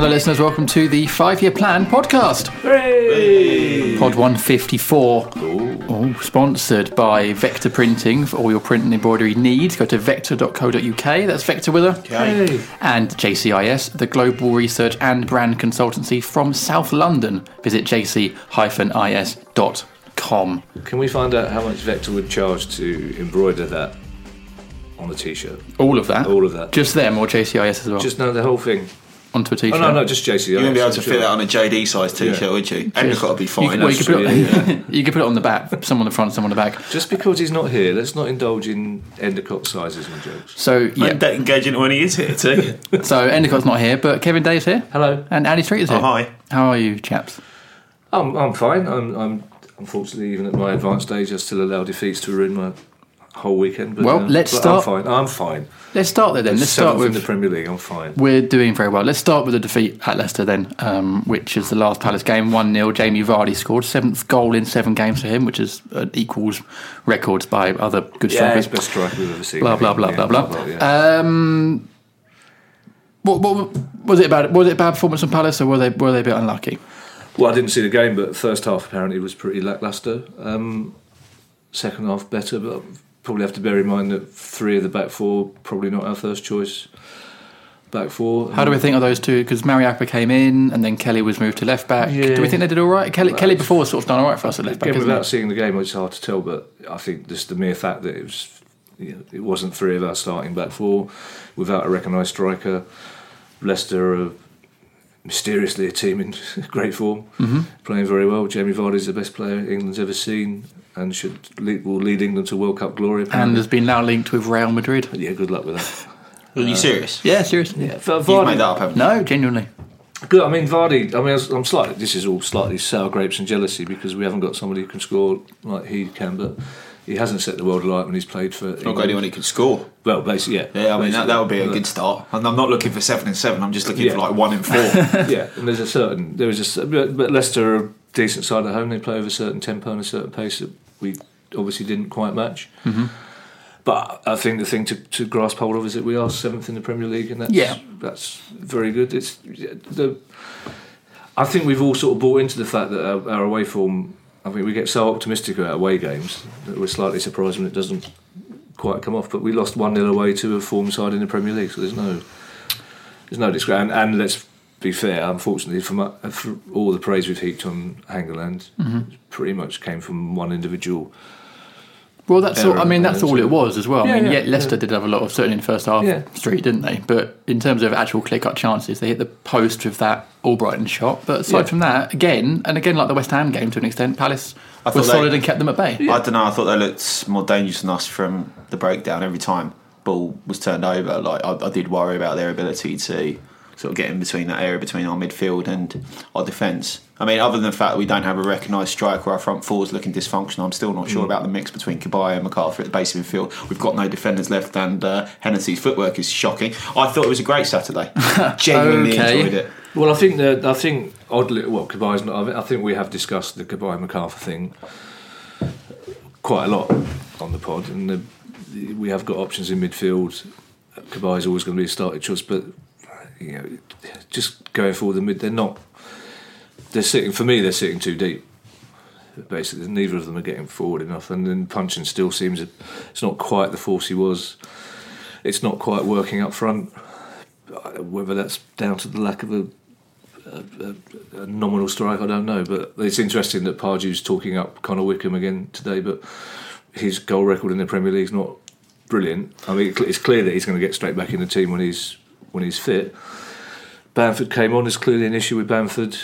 Hello, listeners. Welcome to the Five Year Plan podcast. Pod 154. All sponsored by Vector Printing for all your print and embroidery needs. Go to vector.co.uk. That's Vector with a. And JCIS, the global research and brand consultancy from South London. Visit jc-is.com. Can we find out how much Vector would charge to embroider that on the t-shirt? All of that. All of that. Just them or JCIS as well. Just know the whole thing. Onto a Oh t-shirt. no, no, just JC. You wouldn't be able to fit that on a JD size t-shirt, Yeah. would you? Endicott would be You fine. could, well, you, could put true. it, you could put it on the back, some on the front, some on the back. Just because he's not here, let's not indulge in Endicott sizes and jokes. So yeah, And that engaging when he is here too. so Endicott's not here, but Kevin Day's here. Hello. And Ali Street is oh, here. Oh, hi. How are you, chaps? I'm, I'm fine. I'm, I'm unfortunately even at my advanced age, I still allow defeats to ruin my whole weekend. But, Well, uh, let's start- I'm fine. I'm fine. Let's start there then. Let's start with the Premier League. I'm fine. We're doing very well. Let's start with the defeat at Leicester then, um, which is the last Palace game, 1 0. Jamie Vardy scored, seventh goal in seven games for him, which is uh, equals records by other good Yeah, strikers. best striker we've ever seen. Blah, blah, blah, Yeah, blah, blah. yeah. Um, what, what, was it about? Was it a bad performance from Palace, or were they were they a bit unlucky? Well, I didn't see the game, but first half apparently was pretty lacklustre. Um, second half better, but probably have to bear in mind that three of the back four probably not our first choice back four. How do we think of those two? Because Mariappa came in, and then Kelly was moved to left back. Yeah. Do we think they did all right? Kelly, Kelly before was sort of done all right for us at left back. Again, without he? seeing the game, it's hard to tell. But I think just the mere fact that it was, you know, it wasn't three of our starting back four, without a recognised striker. Leicester are mysteriously a team in great form, Mm-hmm. playing very well. Jamie Vardy's the best player England's ever seen, and should lead, will lead England to World Cup glory. And apparently. has been now linked with Real Madrid. yeah, good luck with that. Are you uh, serious? Yeah, seriously. Yeah, for You've Vardy, made that up, haven't you? No, genuinely. Good. I mean, Vardy. I mean, I'm slightly. This is all slightly sour grapes and jealousy because we haven't got somebody who can score like he can. But he hasn't set the world alight when he's played for. Not got anyone who can score. Well, basically, yeah. Yeah, I mean that, that would be a good start. And I'm not looking for seven and seven. I'm just looking Yeah. for like one and four. yeah, and there's a certain there is a but, but Leicester are a decent side at home. They play with a certain tempo and a certain pace that we obviously didn't quite match. Mm-hmm. But I think the thing to, to grasp hold of is that we are seventh in the Premier League, and that's Yeah. that's very good. It's the I think we've all sort of bought into the fact that our, our away form. I think we get so optimistic about away games that we're slightly surprised when it doesn't quite come off. But we lost one 0 away to a form side in the Premier League, so there's no there's no disgrace. And, and let's be fair, unfortunately, from uh, for all the praise we've heaped on Hangeland, pretty much came from one individual. Well, that's all, I mean, that's all it was as well. Yeah, I mean, yeah, yet Leicester yeah. did have a lot of certainly in the first half Yeah. street, didn't they? But in terms of actual clear cut chances, they hit the post with that Albrighton shot. But aside Yeah. from that, again and again, like the West Ham game to an extent, Palace I was thought they- solid and kept them at bay. I don't know. I thought they looked more dangerous than us from the breakdown every time ball was turned over. Like I, I did worry about their ability to sort of get in between that area between our midfield and our defence. I mean, other than the fact that we don't have a recognised striker, our front four's looking dysfunctional. I'm still not Mm. sure about the mix between Cabaye and McArthur at the base of midfield. We've got no defenders left, and uh, Hennessey's footwork is shocking. I thought it was a great Saturday. Genuinely Okay. enjoyed it. Well, I think that I think oddly, well, Cabaye's not. I think- we have discussed the Cabaye McArthur thing quite a lot on the pod, and the, we have got options in midfield. Cabaye's always going to be a starting choice, but you know, just going forward the mid, they're not. They're sitting for me. They're sitting too deep. basically neither of them are getting forward enough, and then Puncheon still seems it's not quite the force he was. It's not quite working up front. Whether that's down to the lack of a, a, a, a nominal strike, I don't know. But it's interesting that Pardew's talking up Connor Wickham again today. But his goal record in the Premier League is not brilliant. I mean, it's clear that he's going to get straight back in the team when he's when he's fit. Bamford came on. There's clearly an issue with Bamford.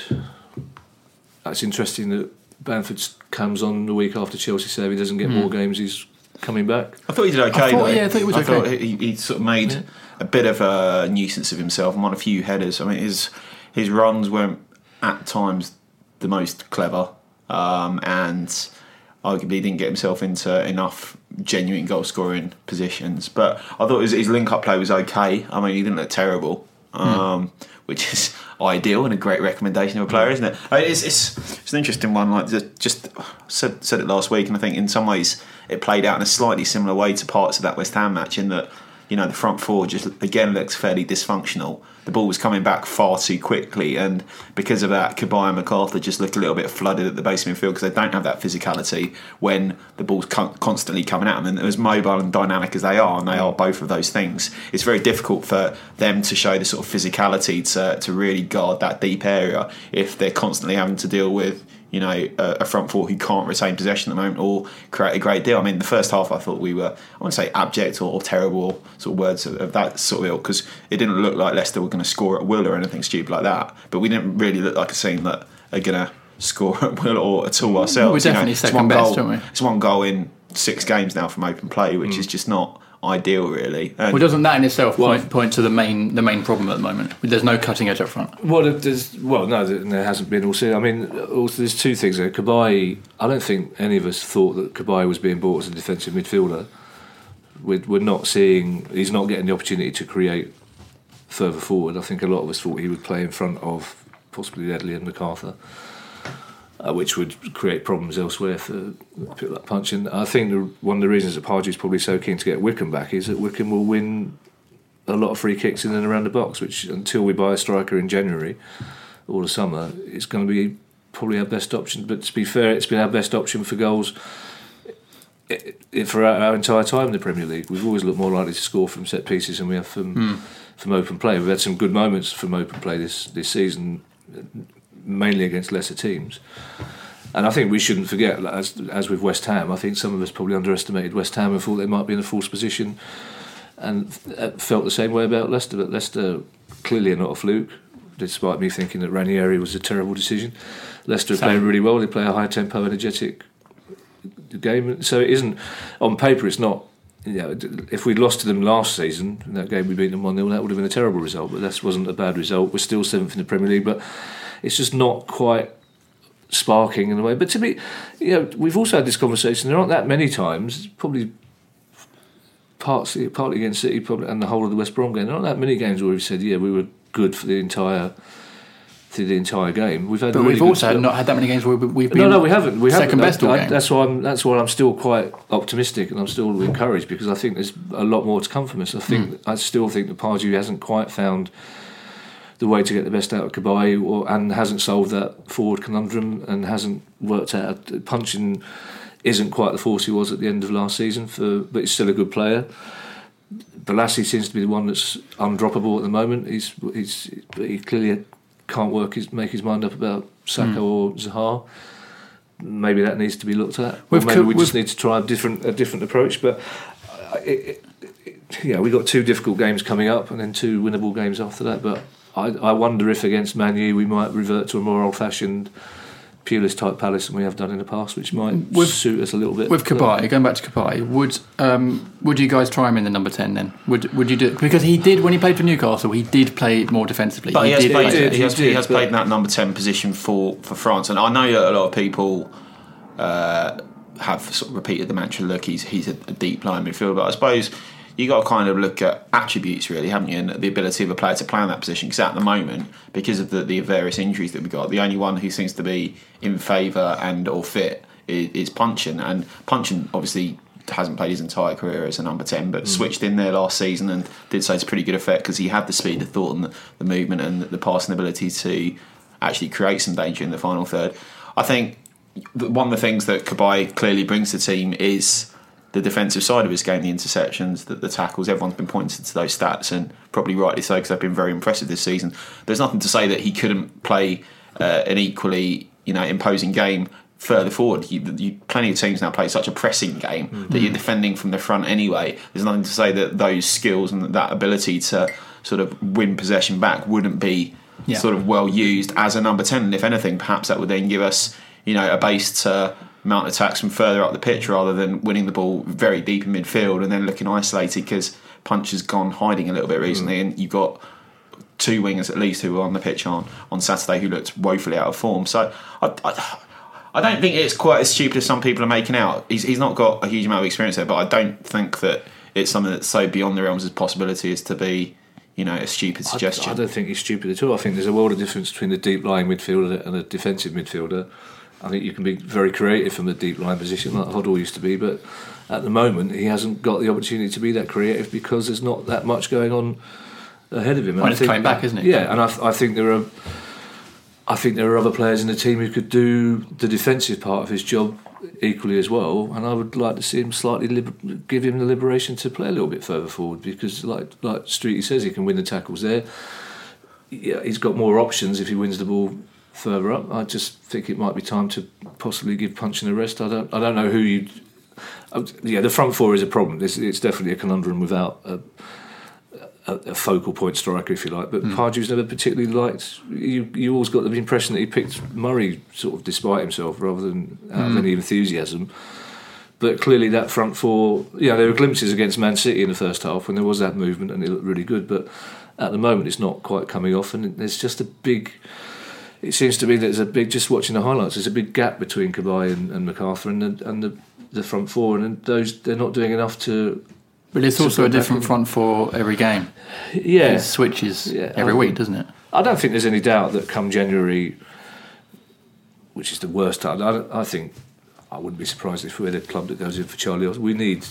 That's interesting that Bamford comes on the week after Chelsea save. He doesn't get Hmm. more games. He's coming back. I thought he did okay. I thought- though. yeah, I thought he was okay. thought he, he sort of made a bit of a nuisance of himself and won a few headers. I mean, his his runs weren't at times the most clever, um, and arguably didn't get himself into enough genuine goal scoring positions. But I thought his, his link up play was okay. I mean, he didn't look terrible. Um, Which is ideal and a great recommendation of a player, isn't it? I mean, It's, it's, it's an interesting one. Like just- just said said it last week, and I think in some ways it played out in a slightly similar way to parts of that West Ham match. In that, you know, the front four just again looks fairly dysfunctional. The ball was coming back far too quickly, and because of that, Cabaye and McArthur just look a little bit flooded at the base of midfield because they don't have that physicality when the ball's con- constantly coming at them. And as mobile and dynamic as they are, and they are both of those things, it's very difficult for them to show the sort of physicality to to really guard that deep area if they're constantly having to deal with you know, a, a front four who can't retain possession at the moment or create a great deal. I mean, the first half I thought we were, I wouldn't say abject or, or terrible sort of words of, of that sort of ilk because it didn't look like Leicester were going to score at will or anything stupid like that. But we didn't really look like a team that are going to score at will or at all mm, ourselves. We're You know, definitely second best, goal, aren't we? It's one goal in six games now from open play, which mm. is just not ideal, really. And Well, doesn't that in itself point, point to the main the main problem at the moment? There's no cutting edge up front. Well, there's well, no, there there hasn't been all season. I mean, also there's two things there. Cabaye, I don't think any of us thought that Cabaye was being bought as a defensive midfielder. We're, we're not seeing he's not getting the opportunity to create further forward. I think a lot of us thought he would play in front of possibly Ledley and McArthur, uh, which would create problems elsewhere for people like Puncheon. I think the, one of the reasons that Pardew's probably so keen to get Wickham back is that Wickham will win a lot of free kicks in and around the box, which until we buy a striker in January or the summer, it's going to be probably our best option. But to be fair, it's been our best option for goals i- i- for our, our entire time in the Premier League. We've always looked more likely to score from set pieces than we have from hmm. from open play. We've had some good moments from open play this this season, mainly against lesser teams. And I think we shouldn't forget, as as with West Ham, I think some of us probably underestimated West Ham and thought they might be in a false position and uh, felt the same way about Leicester. But Leicester clearly are not a fluke, despite me thinking that Ranieri was a terrible decision. Leicester are playing really well. They play a high tempo, energetic game. So it isn't on paper. It's not. You know, if we'd lost to them last season, in that game we beat them one 0 that would have been a terrible result. But that wasn't a bad result. We're still seventh in the Premier League, but it's just not quite sparking in a way. But to me, you know, we've also had this conversation. There aren't that many times, probably partly, partly against City, probably, and the whole of the West Brom game. There aren't that many games where we've said, yeah, we were good for the entire through the entire game. We've had, But really we've also not had that many games where we- we've been No, no, we haven't. We second haven't. best all I- game. That's why I'm. That's why I'm still quite optimistic, and I'm still encouraged because I think there's a lot more to come from us. I think. Hmm. I still think that Pardew hasn't quite found the way to get the best out of Cabaye, or and hasn't solved that forward conundrum, and hasn't worked out Puncheon. Isn't quite the force he was at the end of last season, for but he's still a good player. Bolasie seems to be the one that's undroppable at the moment. He's he's he clearly can't work his make his mind up about Sako Hmm. or Zaha. Maybe that needs to be looked at. Or maybe co- we just need to try a different a different approach. But uh, it, it, it, yeah, we got two difficult games coming up, and then two winnable games after that. But I, I wonder if against Man U we might revert to a more old-fashioned Pulis type Palace than we have done in the past, which might With- suit us a little bit. With Cabaye, going back to Cabaye, would um, would you guys try him in the number ten then? Would would you do because he did when he played for Newcastle, he did play more defensively. But he, has did played, play- did, he, has, he he has played in that number 10 position for, for France. And I know that a lot of people uh, have sort of repeated the mantra look, he's, he's a, a deep line midfielder. But I suppose you got to kind of look at attributes, really, haven't you? And the ability of a player to play in that position. Because at the moment, because of the, the various injuries that we got, the only one who seems to be in favour and or fit is, is Puncheon. And Puncheon obviously hasn't played his entire career as a number 10 but mm. switched in there last season and did so to pretty good effect because he had the speed of thought and the, the movement and the passing ability to actually create some danger in the final third I think one of the things that Cabaye clearly brings to the team is the defensive side of his game, the interceptions, the, the tackles. Everyone's been pointing to those stats, and probably rightly so because they've been very impressive this season. There's nothing to say that he couldn't play uh, an equally, you know, imposing game further forward. You, you, plenty of teams now play such a pressing game that you're defending from the front anyway. There's nothing to say that those skills and that ability to sort of win possession back wouldn't be Yeah. sort of well used as a number 10 and if anything perhaps that would then give us you know a base to mount attacks from further up the pitch rather than winning the ball very deep in midfield and then looking isolated because punch has gone hiding a little bit recently mm. and you've got two wingers at least who were on the pitch on on Saturday who looked woefully out of form so I, I, I don't think it's quite as stupid as some people are making out he's, he's not got a huge amount of experience there but I don't think that it's something that's so beyond the realms of possibility as to be you know a stupid I, suggestion I don't think he's stupid at all. I think there's a world of difference between a deep lying midfielder and a defensive midfielder. I think you can be very creative from the deep line position, like Hoddle used to be, but at the moment he hasn't got the opportunity to be that creative because there's not that much going on ahead of him. And Well, it's think- coming back, isn't it? Yeah, and I, I think there are. I think there are other players in the team who could do the defensive part of his job equally as well, and I would like to see him slightly liber- give him the liberation to play a little bit further forward because, like like Streety says, he can win the tackles there. Yeah, he's got more options if he wins the ball further up. I just think it might be time to possibly give Puncheon a rest. I don't I don't know who you. uh, Yeah, the front four is a problem. It's, it's definitely a conundrum without a, a, a focal point striker, if you like. But hmm. Pardew's never particularly liked. You you always got the impression that he picked Murray sort of despite himself rather than uh, hmm. out of any enthusiasm. But clearly, that front four, yeah, there were glimpses against Man City in the first half when there was that movement and it looked really good. But at the moment, it's not quite coming off, and there's just a big. It seems to me that there's a big. Just watching the highlights, there's a big gap between Cabaye and, and McArthur and the, and the the front four, and those they're not doing enough to. But it's to also a different in- front for every game. Yeah, It switches Yeah, every I week, doesn't it? I don't think there's any doubt that come January, which is the worst time, I, I think I wouldn't be surprised if we're the club that goes in for Charlie. We need.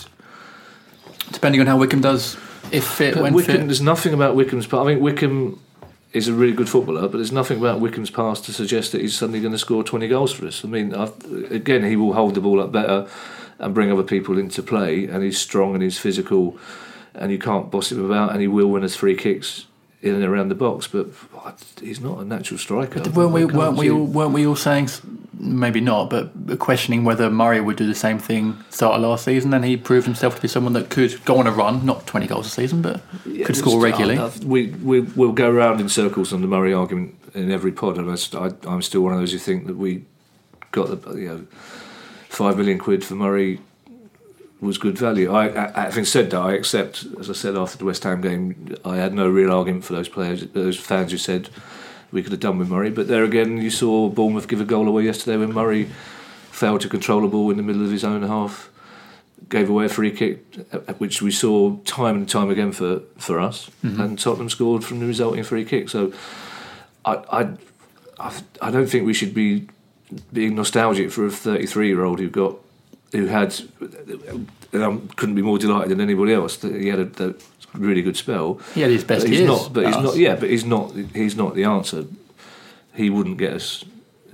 Depending on how Wickham does, if fit, when Wickham, fit. there's nothing about Wickham's past. I think Wickham is a really good footballer, but there's nothing about Wickham's past to suggest that he's suddenly going to score 20 goals for us. I mean, i again, he will hold the ball up better and bring other people into play, and he's strong and he's physical, and you can't boss him about, and he will win us free kicks in and around the box. But oh, he's not a natural striker. Weren't we, weren't we, all, weren't we all saying, maybe not, but questioning whether Murray would do the same thing start of last season? And he proved himself to be someone that could go on a run, not 20 goals a season, but Yeah, could score regularly. I- I- we we will go around in circles on the Murray argument in every pod, and I, I, I'm still one of those who think that we got the you know five million quid for Murray was good value. I, I, having said that, I accept, as I said after the West Ham game, I had no real argument for those players, those fans who said we could have done with Murray. But there again, you saw Bournemouth give a goal away yesterday when Murray failed to control the ball in the middle of his own half gave away a free kick, uh, which we saw time and time again for, for us, and Tottenham scored from the resulting free kick. So I, I, I, don't think we should be being nostalgic for a 33 year old who got who had and I couldn't be more delighted than anybody else that he had a, a really good spell. He had his best But he's years not. But he's at not. Yeah, but he's not. He's not the answer. He wouldn't get us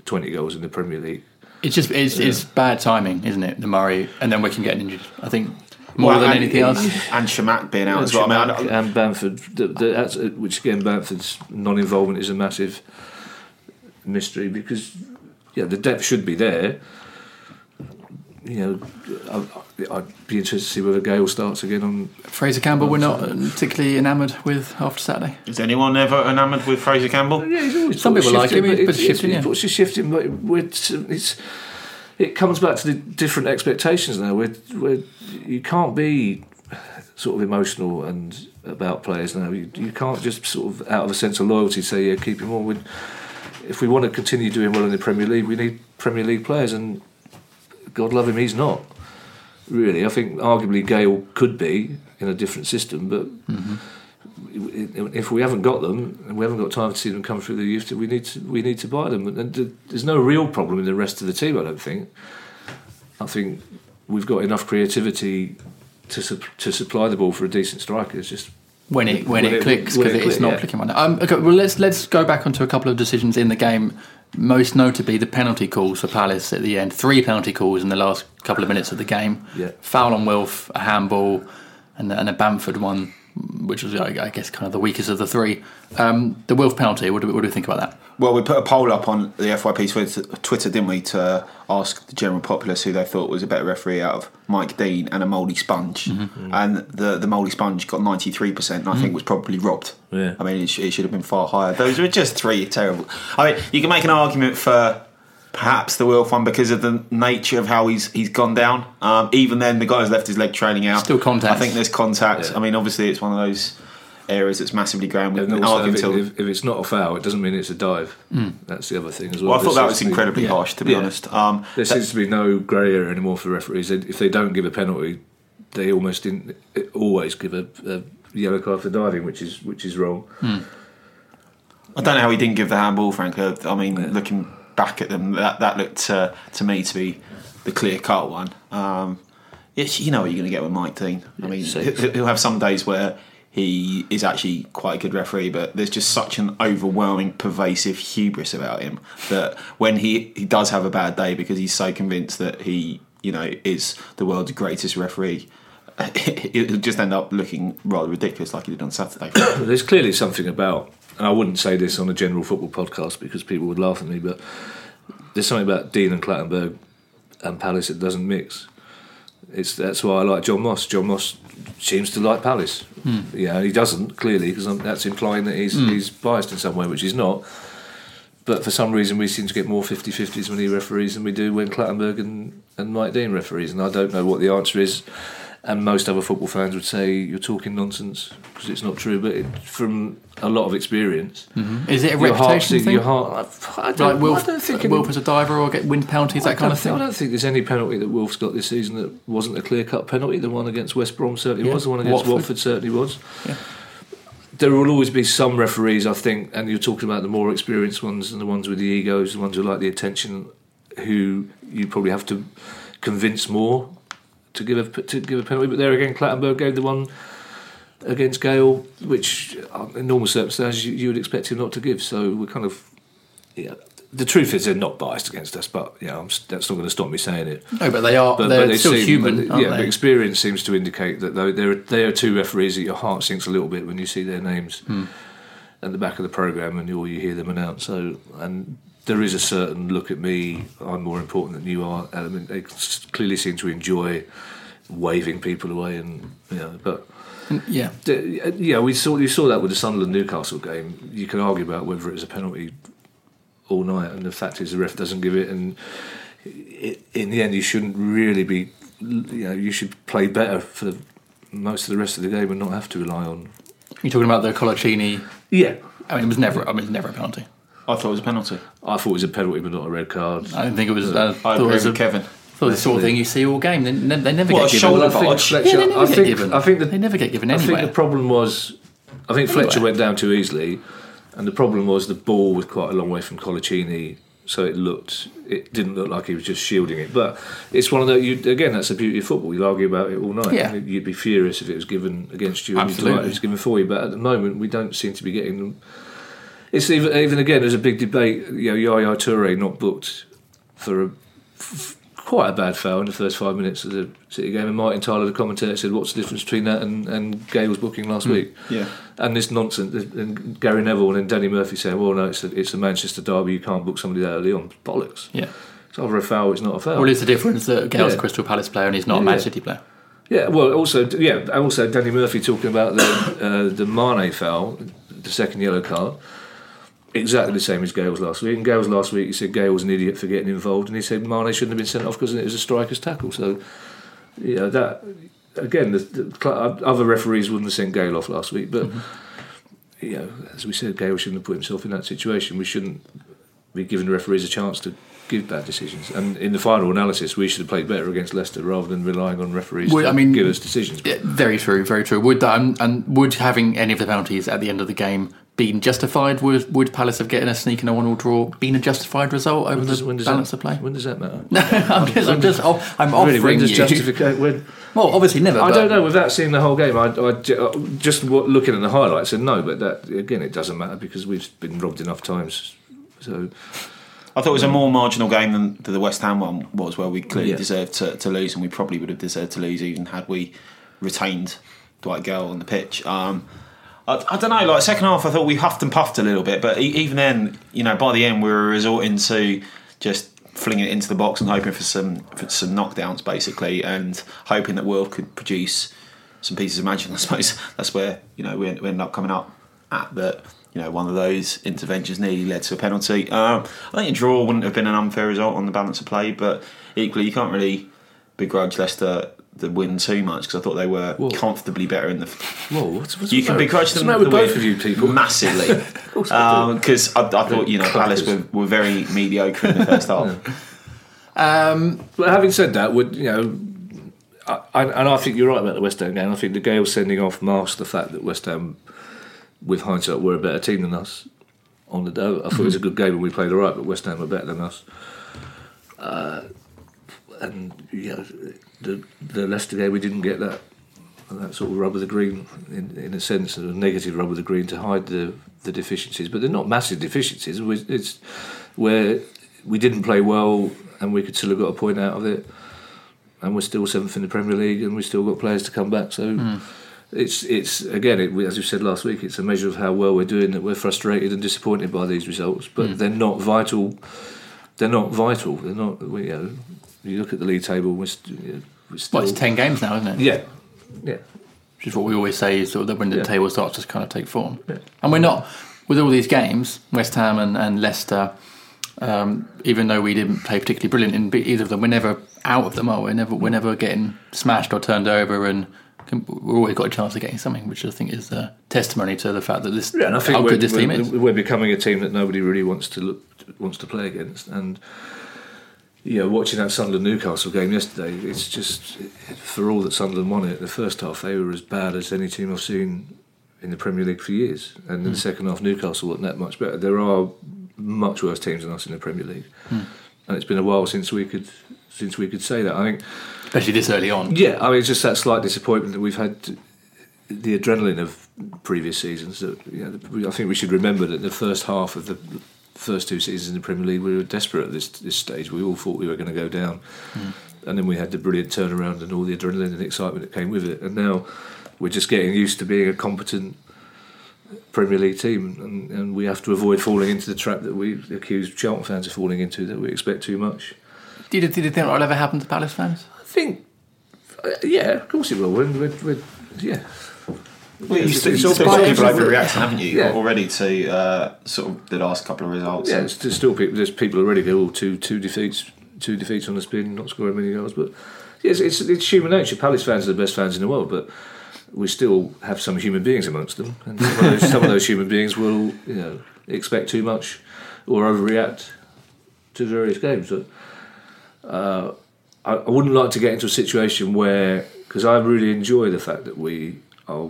20 goals in the Premier League. It's just it's, it's bad timing, isn't it? The Murray and then we can get injured. I think more Well, than and- anything else. and Chamakh being out as well. I mean, I and Bamford, the, the, that's, uh, which again, Bamford's non-involvement is a massive mystery because yeah, the depth should be there. You know, I, I'd be interested to see whether Gayle starts again on. Fraizer Campbell, we're not particularly enamoured with after Saturday. is anyone ever enamoured with Fraizer Campbell? Yeah, he's always Some put people like him, but but it's- shifting, it's- yeah. It's just shifting, but we're, it's it comes back to the different expectations now. We're, we're, you can't be sort of emotional and about players now. You, you can't just sort of out of a sense of loyalty say yeah keep him on. We, if we want to continue doing well in the Premier League, we need Premier League players, and God love him, he's not. Really, I think arguably Gayle could be in a different system, but if we haven't got them and we haven't got time to see them come through the youth, we need to we need to buy them. And there's no real problem in the rest of the team. I don't think. I think we've got enough creativity to sup- to supply the ball for a decent striker. It's just when it when, When it, it- clicks because it it's click, not yeah. clicking right now. Um, okay, well let's let's go back onto a couple of decisions in the game most notably the penalty calls for Palace at the end. Three penalty calls in the last couple of minutes of the game. Yeah. Foul on Wilf, a handball, and, and a Bamford one, which was, I I guess, kind of the weakest of the three. Um, the Wilf penalty, what do, we- what do we think about that? Well, we put a poll up on the FYP Twitter, Twitter, didn't we, to ask the general populace who they thought was a better referee out of Mike Dean and a Mouldy Sponge. Mm-hmm. Mm-hmm. And the the Mouldy Sponge got 93%, and I think mm-hmm. was probably robbed. Yeah. I mean, it, sh- it should have been far higher. Those were just three terrible. I mean, you can make an argument for perhaps the Wilf one because of the nature of how he's he's gone down. Um, even then, the guy's left his leg trailing out. Still contact. I think there's contact. Yeah. I mean, obviously, it's one of those areas that's massively ground. We And also, if, it- if, if it's not a foul, it doesn't mean it's a dive. That's the other thing as well. Well, I thought There that was seems to be- incredibly harsh, to be Yeah. honest. Um, There seems to be no grey area anymore for referees. If they don't give a penalty, they almost in, always give a, a yellow card for diving, which is which is wrong. I don't know how he didn't give the handball, frankly. I mean, looking back at them, that, that looked uh, to me to be the clear cut one. Um, you know what you're going to get with Mike Dean. I mean, he'll he'll have some days where he is actually quite a good referee, but there's just such an overwhelming, pervasive hubris about him that when he, he does have a bad day because he's so convinced that he, you know, is the world's greatest referee, it'll just end up looking rather ridiculous like he did on Saturday. There's clearly something about, and I wouldn't say this on a general football podcast because people would laugh at me, but there's something about Dean and Clattenburg and Palace that doesn't mix. It's that's why I like John Moss. John Moss seems to like Palace. Hmm. Yeah, he doesn't clearly because that's implying that he's hmm. he's biased in some way, which he's not. But for some reason, we seem to get more 50-50s when he referees than we do when Clattenburg and, and Mike Dean referees, and I don't know what the answer is. And most other football fans would say you're talking nonsense because it's not true. But it, from a lot of experience, mm-hmm. Is it a your heart, reputation thing? your heart. I don't, Wilf, I don't think uh, any- Wilf as a diver or get win penalties, that kind of thing? I don't think there's any penalty that Wilf's got this season that wasn't a clear cut penalty. The one against West Brom certainly Yeah. was. The one against Watford. Watford, certainly was. Yeah. There will always be some referees, I think, and you're talking about the more experienced ones and the ones with the egos, the ones who like the attention, who you probably have to convince more to give a to give a penalty. But there again, Clattenburg gave the one against Gayle, which uh, in normal circumstances you, you would expect him not to give. So we're kind of yeah. The truth is they're not biased against us, but yeah, I'm, that's not going to stop me saying it. No, but they are. they're they still seem- human, but, yeah, but experience seems to indicate that though there are, there are two referees that your heart sinks a little bit when you see their names Hmm. at the back of the program and or you hear them announce. So and there is a certain look at me, I'm more important than you are element. They clearly seem to enjoy waving people away, and you know, but. yeah. Yeah, we saw you saw that with the Sunderland Newcastle game. You can argue about whether it was a penalty all night, and the fact is the ref doesn't give it. And it, in the end, you shouldn't really be. You know, you should play better for the, most of the rest of the game and not have to rely on. You're talking about the Coloccini. Yeah, I mean, it was never. I mean, it was never a penalty. I thought it was a penalty. I thought it was a penalty, but not a red card. I don't think it was. Uh, I thought it was with a, Kevin. thought it was the sort of thing you see all game. They, ne- they never What, get a given. shoulder I think barge? Fletcher. Yeah, they never I get think. given. I think the, They never get given I think the problem was. I think Fletcher Anywhere. went down too easily, and the problem was the ball was quite a long way from Coloccini, so it looked. It didn't look like he was just shielding it. But it's one of the. You, again, that's the beauty of football. You'll argue about it all night. Yeah. You'd be furious if it was given against you, and you'd Absolutely. like it was given for you. But at the moment, we don't seem to be getting them. It's even even again. There's a big debate. You know, Yaya Toure not booked for a f- quite a bad foul in the first five minutes of the City game. And Martin Tyler, the commentator, said, "What's the difference between that and, and Gayle's booking last week?" Yeah. And this nonsense. And Gary Neville and then Danny Murphy saying, "Well, no, it's a, it's a Manchester derby. You can't book somebody that early on." Bollocks. Yeah. It's either a foul. It's not a foul. Well, it's the difference that Gayle's Yeah. a Crystal Palace player and he's not a Yeah, Man yeah. City player. Yeah, well, also, yeah, also Danny Murphy talking about the uh, the Mane foul, the second yellow card, exactly the same as Gayle's last week. And Gayle's last week, he said Gayle was an idiot for getting involved, and he said Mane shouldn't have been sent off because it was a striker's tackle. So, you know, that again, the, the other referees wouldn't have sent Gayle off last week, but mm-hmm. you know, as we said, Gayle shouldn't have put himself in that situation. We shouldn't be giving the referees a chance to. Give bad decisions, and in the final analysis, we should have played better against Leicester rather than relying on referees Well, to I mean, give us decisions. Yeah, very true, very true. Would that and, and would having any of the penalties at the end of the game been justified? Would would Palace have getting a sneak and a one-all draw been a justified result over When does, the balance that, of play? When does that matter? I'm just, I'm just, I'm really, when offering does you. justificate? When Well, obviously never. I but- don't know. Without seeing the whole game, I, I uh, just looking at the highlights and no, but that again, it doesn't matter because we've been robbed enough times. So I thought it was a more marginal game than the West Ham one was, where we clearly Yeah. deserved to, to lose, and we probably would have deserved to lose even had we retained Dwight Gayle on the pitch. Um, I, I don't know. Like second half, I thought we huffed and puffed a little bit, but even then, you know, by the end, we were resorting to just flinging it into the box and hoping for some for some knockdowns, basically, and hoping that World could produce some pieces of magic. I suppose that's where you know we, we ended up coming up at that. You know, one of those interventions nearly led to a penalty. Um, I think a draw wouldn't have been an unfair result on the balance of play, but equally, you can't really begrudge Leicester the win too much because I thought they were comfortably better in the. Whoa, what's, what's You can matter? begrudge them the the with both of you people. massively because um, I, I thought you know Palace were, were very mediocre in the first half. Um, but having said that, would you know, I, I, and I think you're right about the West Ham game. I think the Gayle sending off masked the fact that West Ham, with hindsight, were a better team than us on the day. I thought it was a mm-hmm. good game and we played all right, but West Ham were better than us. Uh, and you know, the the Leicester game, we didn't get that that sort of rub of the green in, in a sense, a negative rub of the green to hide the, the deficiencies. But they're not massive deficiencies. We- It's where we didn't play well and we could still have got a point out of it. And we're still seventh in the Premier League and we've still got players to come back. So hmm. it's it's again, it, as we said last week, it's a measure of how well we're doing that we're frustrated and disappointed by these results. But hmm. they're not vital. They're not vital. They're not. We, you know, you look at the league table. We're, st- we're still. Well, it's 10 games now, isn't it? Yeah, yeah. Which is what we always say is sort of that when the Yeah. table starts to kind of take form. And we're not, with all these games, West Ham and, and Leicester, um, even though we didn't play particularly brilliant in either of them, we're never out of them, are we? We're never, we're never getting smashed or turned over and we've always got a chance of getting something, which I think is a testimony to the fact that this, Yeah, and I think how we're, good this team is. we're becoming a team that nobody really wants to look wants to play against. And know, watching that Sunderland Newcastle game yesterday, it's just for all that Sunderland won it. The first half they were as bad as any team I've seen in the Premier League for years, and in the hmm. second half Newcastle wasn't that much better. There are much worse teams than us in the Premier League, hmm. and it's been a while since we could since we could say that. I think. Especially this early on. Yeah, I mean, it's just that slight disappointment that we've had the adrenaline of previous seasons. That you know, I think we should remember that the first half of the first two seasons in the Premier League, we were desperate at this this stage. We all thought we were going to go down, and then we had the brilliant turnaround and all the adrenaline and excitement that came with it. And now we're just getting used to being a competent Premier League team, and, and we have to avoid falling into the trap that we accuse Charlton fans of falling into. That we expect too much. Did, you- did you think that would ever happen to Palace fans? I think, uh, yeah, of course it will. We're, we're, we're, yeah. Well, you've It's- still, it's still got people isn't it? overreacting, haven't you? Yeah. Already to uh, sort of the last couple of results. Yeah, it's, there's still people. There's people already go oh, two two defeats, two defeats on the spin, not scoring many goals. But yes, it's, it's human nature. Palace fans are the best fans in the world, but we still have some human beings amongst them, and some of those, some of those human beings will, you know, expect too much or overreact to various games. But uh, I, I wouldn't like to get into a situation where, because I really enjoy the fact that we are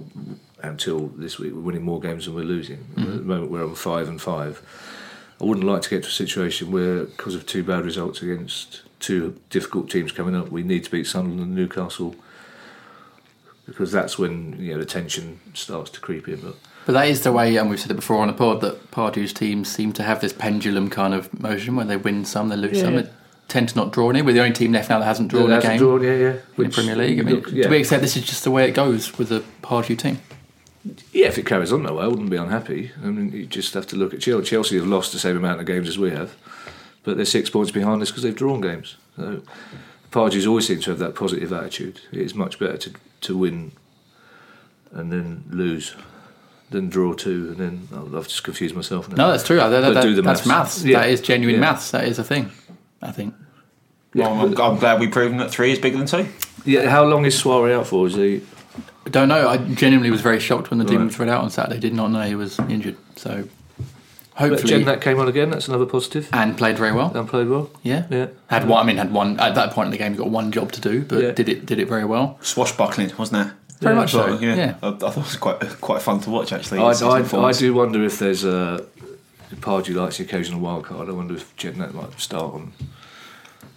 until this week we're winning more games than we're losing. At the mm-hmm. moment we're on five and five. I wouldn't like to get to a situation where, because of two bad results against two difficult teams coming up, we need to beat Sunderland and Newcastle because that's when you know the tension starts to creep in. But But that is the way, and we've said it before on the pod, that Pardew's teams seem to have this pendulum kind of motion where they win some, they lose Yeah, some. yeah. Tend to not draw any. We're the only team left now that hasn't drawn That a game drawn, yeah, yeah. in Which- the Premier League. I mean, yeah. do we accept this is just the way it goes with the Pardew team? yeah, if it carries on that way, I wouldn't be unhappy. I mean, you just have to look at Chelsea. Chelsea have lost the same amount of games as we have, but they're six points behind us because they've drawn games. So Pardew's always seems to have that positive attitude. It's much better to to win and then lose than draw two and then oh, I've just confused myself now. No, that's true. That, that, that- do the that's maths. maths. Yeah. That is genuine Yeah. maths. That is a thing, I think. Well, I'm, I'm glad we've proven that three is bigger than two. Yeah, how long is Souaré out for? Is he? I don't know. I genuinely was very shocked when the team Right. was read out on Saturday. Did not know he was injured. So But hopefully, Jen, that came on again. That's another positive. and played very well. And played well. Yeah, Yeah. Had one. I mean, had one at that point in the game. He got one job to do, but Yeah. did it did it very well. Swashbuckling, wasn't it? Very much so. yeah. Yeah. I, I thought it was quite quite fun to watch actually. I, his- his I, I performance. do wonder if there's a Pardew likes the occasional wild card. I wonder if Jedinak might start on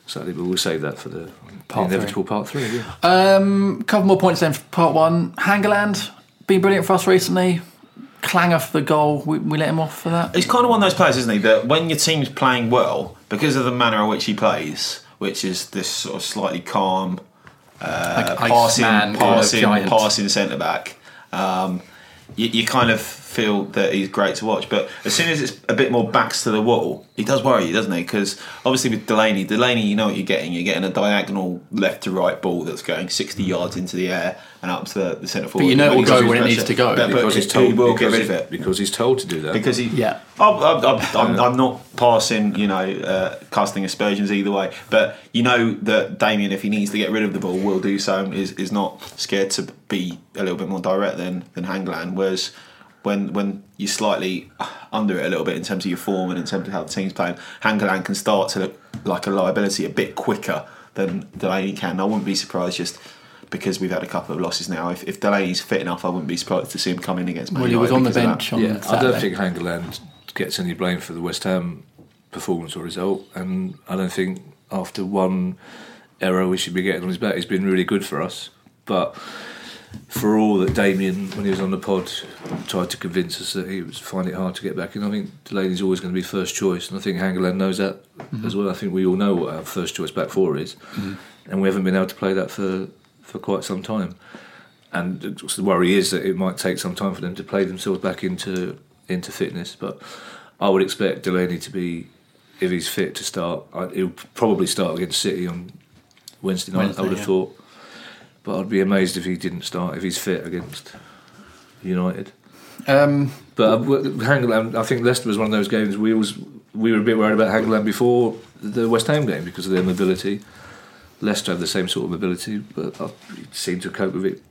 Saturday, but we'll save that for the, Part the inevitable part three. Yeah. Um, couple more points then for part one. Hangeland been brilliant for us recently. clanger for the goal. We, we let him off for that. He's kind of one of those players, isn't he? That when your team's playing well, because of the manner in which he plays, which is this sort of slightly calm, uh, Like passing, Iceman kind of passing, giant. passing centre back, um, you, you kind of feel that he's great to watch. But as soon as it's a bit more backs to the wall, he does worry you, doesn't he? Because obviously with Delaney, Delaney, you know what you're getting. You're getting a diagonal left to right ball that's going 60 yards into the air and up to the, the centre forward. But you know it will go he's when it needs to go. But, but because he's he told will because get rid of it because he's told to do that. because he Yeah. I'm, I'm, I'm, I'm, I'm not passing you know uh, casting aspersions either way but you know that Damien if he needs to get rid of the ball will do so is, is not scared to be a little bit more direct than than Hangeland whereas when when you're slightly under it a little bit in terms of your form and in terms of how the team's playing Hangeland can start to look like a liability a bit quicker than Delaney can I wouldn't be surprised just because we've had a couple of losses now if, if Delaney's fit enough I wouldn't be surprised to see him come in against Man Well, he was on the because of that. bench on yeah, I don't think Hangeland gets any blame for the West Ham performance or result, and I don't think after one error we should be getting on his back. He's been really good for us, but for all that Damien, when he was on the pod, tried to convince us that he was finding it hard to get back in, I think Delaney's always going to be first choice, and I think Hangeland knows that mm-hmm. as well. I think we all know what our first choice back four is, mm-hmm. and we haven't been able to play that for for quite some time. And the worry is that it might take some time for them to play themselves back into into fitness. But I would expect Delaney to be, if he's fit, to start. I, he'll probably start against City on Wednesday night. Wednesday, I would have yeah. thought, but I'd be amazed if he didn't start if he's fit against United. Um, But uh, Hangeland, I think Leicester was one of those games we was we were a bit worried about Hangeland before the West Ham game because of their mobility. Leicester have the same sort of mobility, but I seem to cope with it.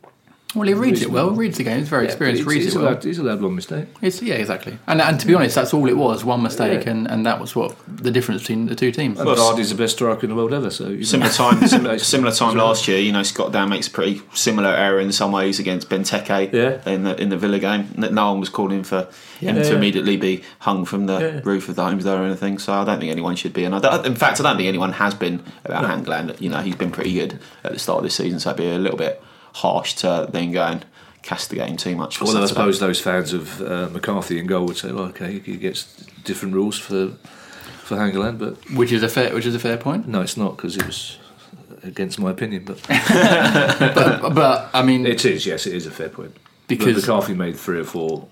Well, he reads it well. Reads the game. He's very Yeah, experienced. reads he's, it he's well. allowed, he's allowed one mistake. It's, yeah, exactly. And and to be honest, that's all it was. One mistake, Yeah. and, and that was what the difference between the two teams. And Vardy's the best striker in the world ever. So you know. Similar time, similar, similar time last year. You know, Scott Dann makes a pretty similar error in some ways against Benteke Yeah. in the in the Villa game. No one was calling for him Yeah. to immediately be hung from the Yeah. roof of the homes there or anything. So I don't think anyone should be. And I don't, in fact, I don't think anyone has been about Hangeland. You know, he's been pretty good at the start of this season. So I'd be a little bit harsh to then go and castigate him too much. For Although I suppose those fans of uh, McCarthy and goal would say, well, okay, he gets different rules for for Hangeland, but which is a fair, which is a fair point. no, it's not because it was against my opinion. But But, but I mean, it is, yes, it is a fair point. Because- but McCarthy made three or four.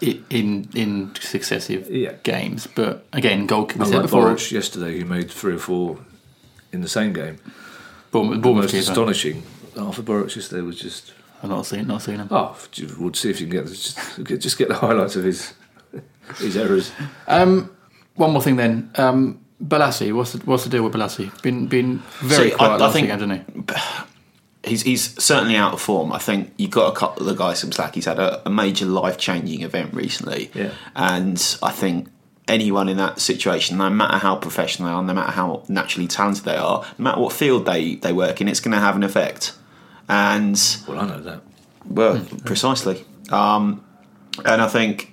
in in successive Yeah. games. But again, goal. We said before, yesterday, who made three or four in the same game. Bournemouth, The Bournemouth most keeper. Astonishing. After Boruc yesterday was just I've not seen, not seen him. oh, we'll see if you can get just, get- just get the highlights of his his errors. Um, one more thing then. Um, Bolasie, what's the, what's the deal with Bolasie? Been been very See, I- quiet I last think- week, hasn't he? he's he's certainly out of form. I think you've got to cut the guy some slack. He's had a, a major life changing event recently, Yeah. and I think anyone in that situation, no matter how professional they are, no matter how naturally talented they are, no matter what field they they work in, it's going to have an effect. And Well, I know that. well, hmm. precisely. Um, and I think,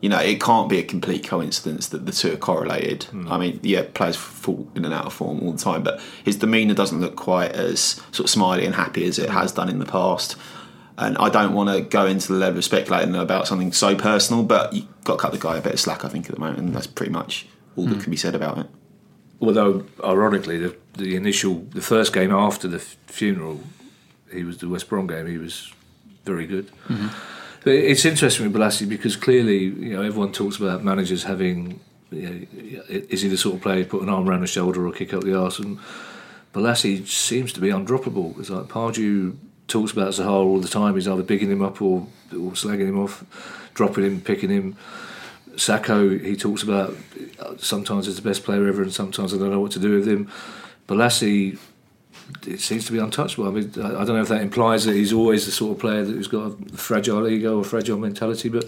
you know, it can't be a complete coincidence that the two are correlated. Hmm. I mean, yeah, players fall in and out of form all the time, but his demeanour doesn't look quite as sort of smiley and happy as it hmm. has done in the past. And I don't want to go into the level of speculating about something so personal, but you've got to cut the guy a bit of slack, I think, at the moment, and that's pretty much all that can be said about it. Although, ironically, the, the initial, the first game after the f- funeral, he was the West Brom game. He was very good. But it's interesting with Bolasie because clearly, you know, everyone talks about managers having. You know, is he the sort of player put an arm around the shoulder or kick up the arse? And Bolasie seems to be undroppable. It's like Pardew talks about Zaha all the time. He's either bigging him up or, or slagging him off, dropping him, picking him. Sako, he talks about uh, sometimes he's the best player ever, and sometimes I don't know what to do with him. Bolasie, it seems to be untouchable. I mean, I I don't know if that implies that he's always the sort of player that who's got a fragile ego or fragile mentality, but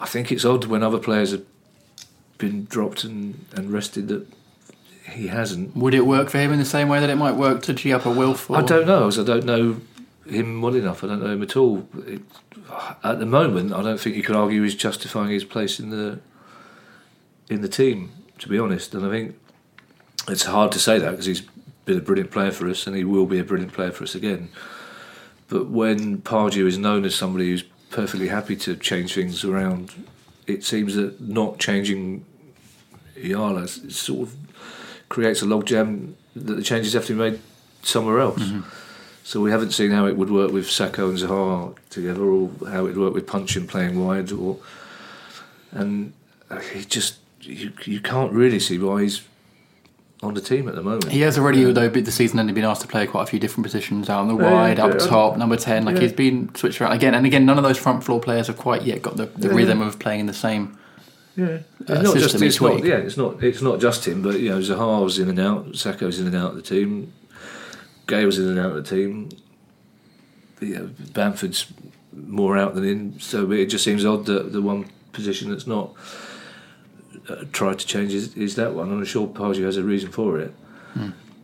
I think it's odd when other players have been dropped and, and rested that he hasn't. Would it work for him in the same way that it might work to G up a Wilf? I don't know, as I don't know him well enough. I don't know him at all. It, at the moment, I don't think you could argue he's justifying his place in the in the team. To be honest, and I think it's hard to say that because he's been a brilliant player for us, and he will be a brilliant player for us again. But when Pardew is known as somebody who's perfectly happy to change things around. It seems that not changing Yala s- sort of creates a logjam that the changes have to be made somewhere else. Mm-hmm. So we haven't seen how it would work with Sako and Zaha together, or how it would work with Puncheon playing wide, or and uh, he just you you can't really see why he's on the team at the moment. He has already, though, the season ended, been asked to play quite a few different positions out on the Yeah, wide, yeah, up yeah. top, number 10. Like he's been switched around again and again. None of those front floor players have quite yet got the, the rhythm of playing in the same. Yeah, uh, it's not just it's not, yeah, it's not it's not just him, but you know Zaha's in and out, Sako's in and out of the team, Gayle's in and out of the team. You know, Bamford's more out than in, so it just seems odd that the one position that's not uh, tried to change is, is that one. I'm sure Pardew has a reason for it,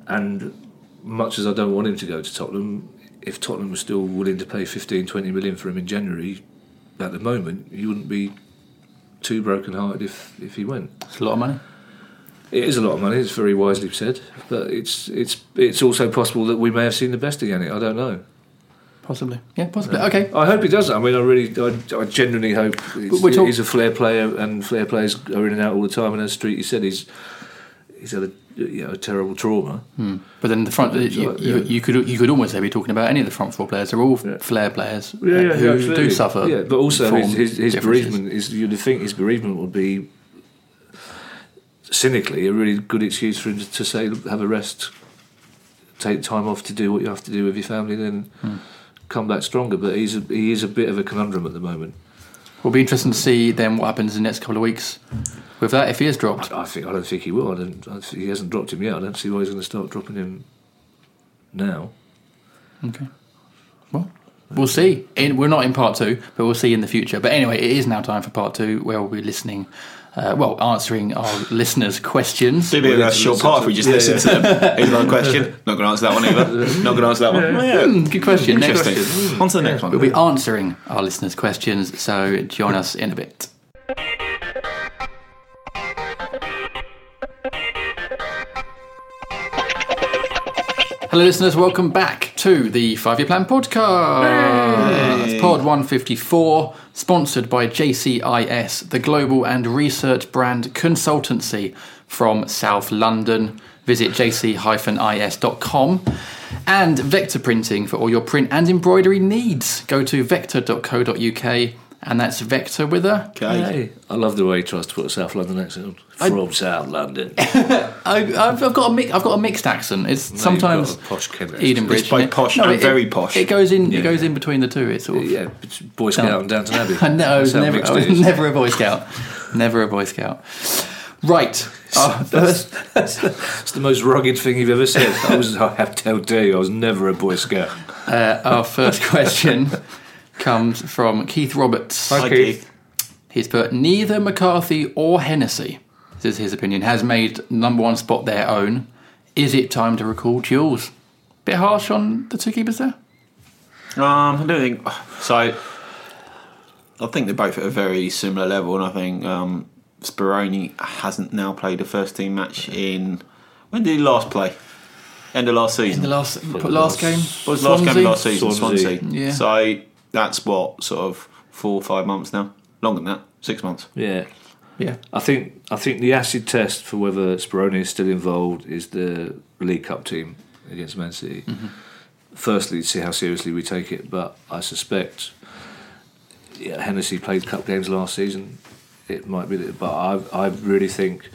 and much as I don't want him to go to Tottenham, if Tottenham was still willing to pay 15, 20 million for him in January, at the moment, you wouldn't be too broken hearted if, if he went. It's a lot of money. It is a lot of money. It's very wisely said, but it's it's it's also possible that we may have seen the best of Yannick. I don't know. Possibly. Yeah, possibly. Okay. I hope he does. I mean, I really, I, I genuinely hope he's, we're talk- he's a flair player, and flair players are in and out all the time. And as Street, he said, he's he's had a you know a terrible trauma. But then the front, you, Yeah. you, you could you could almost say be talking about any of the front four players. They're all flair players uh, Yeah, yeah, who absolutely. do suffer. Yeah, but also his, his, his bereavement is you'd think his bereavement would be cynically a really good excuse for him to say have a rest, take time off to do what you have to do with your family, then Hmm. Come back stronger. But he's a, he is a bit of a conundrum at the moment. Will be interesting to see then what happens in the next couple of weeks with that if he is dropped. I think I don't think he will. I don't. I think he hasn't dropped him yet. I don't see why he's going to start dropping him now. Okay. Well, we'll see. In, we're not in part two, but we'll see in the future. But anyway, it is now time for part two, where we'll be listening, uh, well, answering our listeners' questions. Bit of a short part if we just listen to them. Here's another question. Not going to answer that one either. Not going to answer that one. Oh, yeah. Hmm, good question. Next Interesting. On to the next one. We'll be answering our listeners' questions, so join us in a bit. Hello, listeners. Welcome back to the Five Year Plan podcast. Pod 154, sponsored by JCIS, the global and research brand consultancy from South London. Visit jc-is.com and Vector Printing for all your print and embroidery needs. Go to vector.co.uk and that's Vector with a. Okay. Hey, I love the way he tries to put a South London accent on. From South London. I, I've, I've got a mi- I've got a mixed accent. It's sometimes got a posh Kent accent. Edenbridge. It's both isn't it? posh and it- very posh. It goes in. Yeah. It goes in between the two. It's sort of. yeah, it's Boy Scout and Downton Abbey. I know. I was never, I was it is. never a Boy Scout. never a Boy Scout. Right. That's first, It's the most rugged thing you've ever said. I was, I have to how dare you, I was never a Boy Scout. uh, our first question comes from Keith Roberts. Hi, Keith. He's put neither McCarthy or Hennessey, this is his opinion, has made number one spot their own. Is it time to recall Jules? Bit harsh on the two keepers there. Um, I don't think so. I think they're both at a very similar level, and I think um, Speroni hasn't now played a first team match in. When did he last play? End of last season. In the last last game, What was the last game of last season? Swansea. Swansea. Yeah. So that's what sort of four or five months now. Longer than that. Six months. Yeah. Yeah, I think I think the acid test for whether Speroni is still involved is the League Cup team against Man City. Mm-hmm. Firstly, to see how seriously we take it, but I suspect yeah, Hennessey played cup games last season. It might be, that, but I I really think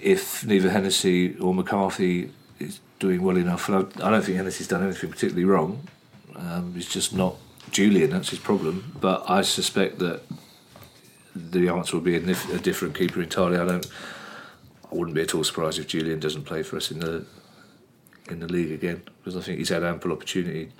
if neither Hennessey or McCarthy is doing well enough, and I, I don't think Hennessey's done anything particularly wrong. Um, it's just not Julian. That's his problem. But I suspect that the answer will be a, nif- a different keeper entirely. I don't. I wouldn't be at all surprised if Julian doesn't play for us in the in the league again because I think he's had ample opportunity.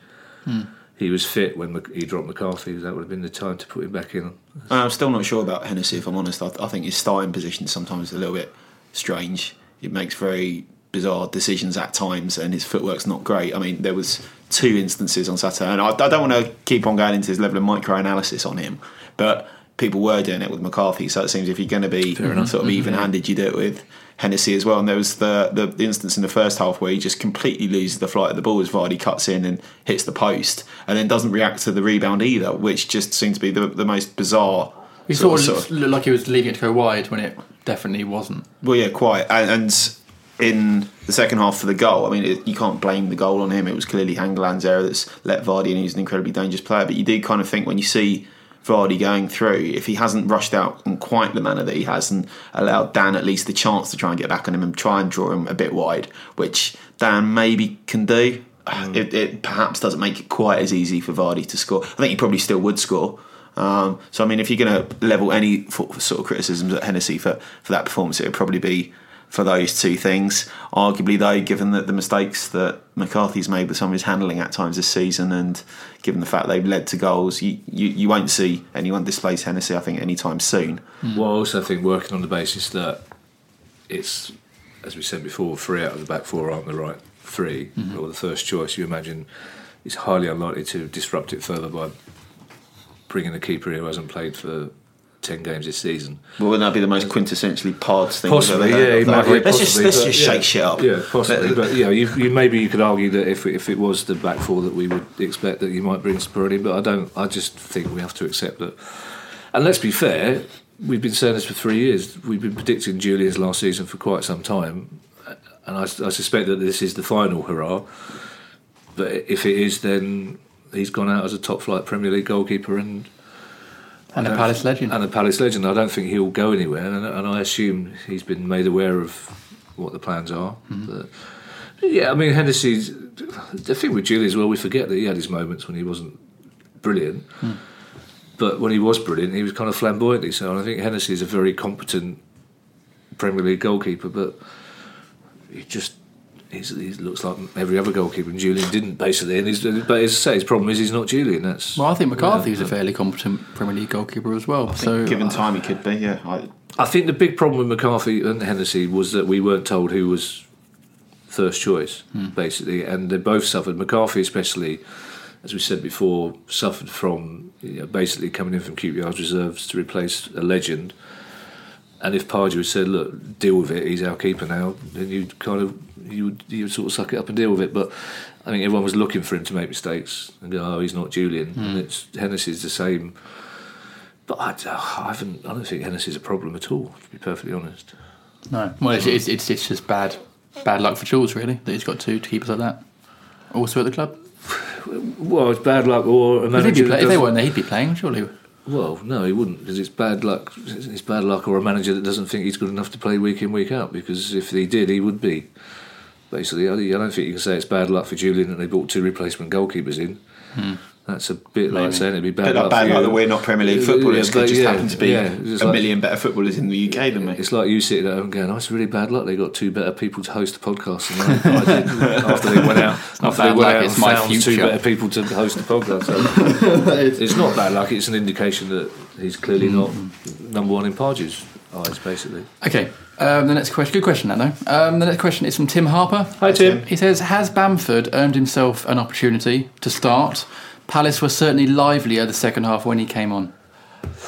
He was fit when Mc- he dropped McCarthy. That would have been the time to put him back in. I'm still not sure about Hennessey, if I'm honest. I, I think his starting position is sometimes a little bit strange. It makes very bizarre decisions at times, and his footwork's not great. I mean, there was two instances on Saturday, and I, I don't want to keep on going into his level of micro analysis on him, but people were doing it with McCarthy. So it seems if you're going to be sort of Mm-hmm. even-handed, you do it with Hennessey as well. And there was the, the instance in the first half where he just completely loses the flight of the ball as Vardy cuts in and hits the post, and then doesn't react to the rebound either, which just seemed to be the, the most bizarre. He sort sort of- of sort of- looked like he was leaving it to go wide when it definitely wasn't. Well, yeah, quite. And, and in the second half for the goal, I mean, it, you can't blame the goal on him. It was clearly Hangeland's error that's let Vardy in. He's an incredibly dangerous player. But you do kind of think when you see Vardy going through, if he hasn't rushed out in quite the manner that he has and allowed Dann at least the chance to try and get back on him and try and draw him a bit wide, which Dann maybe can do. It, it perhaps doesn't make it quite as easy for Vardy to score. I think he probably still would score. Um, so I mean, if you're going to level any sort of criticisms at Hennessey for, for that performance, it would probably be for those two things. Arguably, though, given that the mistakes that McCarthy's made with some of his handling at times this season, and given the fact they've led to goals, you, you, you won't see anyone displace Hennessey, I think, anytime soon. Mm. Well, I also think working on the basis that it's, as we said before, three out of the back four aren't the right 3 mm-hmm. or the first choice. You imagine it's highly unlikely to disrupt it further by bringing a keeper who hasn't played for 10 games this season. Well, wouldn't that be the most quintessentially Pods thing? Possibly, ever yeah. might- yeah, let's just, let's just yeah. shake shit up. Yeah, possibly. but you know, you, you maybe you could argue that if if it was the back four that we would expect that you might bring Spurley, but I don't. I just think we have to accept that. And let's be fair, we've been saying this for three years. We've been predicting Julian's last season for quite some time, and I, I suspect that this is the final hurrah. But if it is, then he's gone out as a top flight Premier League goalkeeper and And a Palace legend. and a Palace legend. I don't think he'll go anywhere, and, and I assume he's been made aware of what the plans are. Mm-hmm. But, yeah, I mean Hennessey's. The thing with Julie as well, we forget that he had his moments when he wasn't brilliant, hmm. but when he was brilliant, he was kind of flamboyantly so. And I think Hennessey is a very competent Premier League goalkeeper, but he just. He's, he looks like every other goalkeeper, and Julian didn't basically. And he's, but as I say, his problem is he's not Julian. That's Well, I think McCarthy's Yeah. a fairly competent Premier League goalkeeper as well. So Given time, he could be, yeah. I, I think the big problem with McCarthy and Hennessey was that we weren't told who was first choice, hmm. basically, and they both suffered. McCarthy, especially, as we said before, suffered from you know, basically coming in from QPR's reserves to replace a legend. And if Pardew had said, "Look, deal with it. He's our keeper now," then you'd kind of you you sort of suck it up and deal with it. But I think everyone was looking for him to make mistakes and go, "Oh, he's not Julian." Hmm. And it's Hennessey's the same. But I, I haven't. I don't think Hennessey's a problem at all. To be perfectly honest. no, well, it's, it's, it's, it's just bad bad luck for Jules really that he's got two keepers like that. Also at the club. Well, it's bad luck or a If, manager. be play, if they weren't there, he'd be playing surely. Well, no, he wouldn't because it's bad luck. It's bad luck or a manager that doesn't think he's good enough to play week in week out. Because if he did, he would be. Basically, I don't think you can say it's bad luck for Julian that they bought two replacement goalkeepers in. Hmm. That's a bit like saying it'd be bad bit like bad for luck that we're not Premier League Yeah, footballers yeah, could just yeah, happen to be yeah, a like- million better footballers in the UK than me. It's like you sitting at home going, "Oh, it's really bad luck. They got two better people to host the podcast than I, I did after they went out. not after they bad went luck, out it's and my found two better people to host the podcast. So it's not bad luck. It's an indication that he's clearly not number one in Pardew's eyes, basically. Okay. Um, the next question. Good question, that though. Um, the next question is from Tim Harper. Hi, Tim. He says, "Has Bamford earned himself an opportunity to start? Palace were certainly livelier the second half when he came on.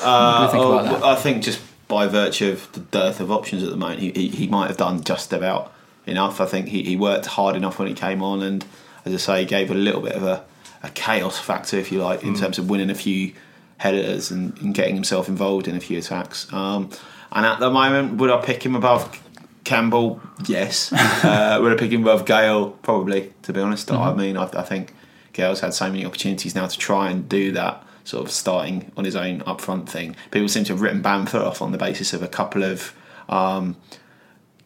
Uh, do you think oh, about that? I think just by virtue of the dearth of options at the moment, he, he, he might have done just about enough. I think he, he worked hard enough when he came on, and as I say, he gave a little bit of a, a chaos factor, if you like, Mm. in terms of winning a few headers and, and getting himself involved in a few attacks. Um, and at the moment, would I pick him above Campbell? Yes. uh, would I pick him above Gayle? Probably. To be honest, Mm-hmm. I mean, I, I think Gayle's had so many opportunities now to try and do that sort of starting on his own up front thing. People seem to have written Bamford off on the basis of a couple of um,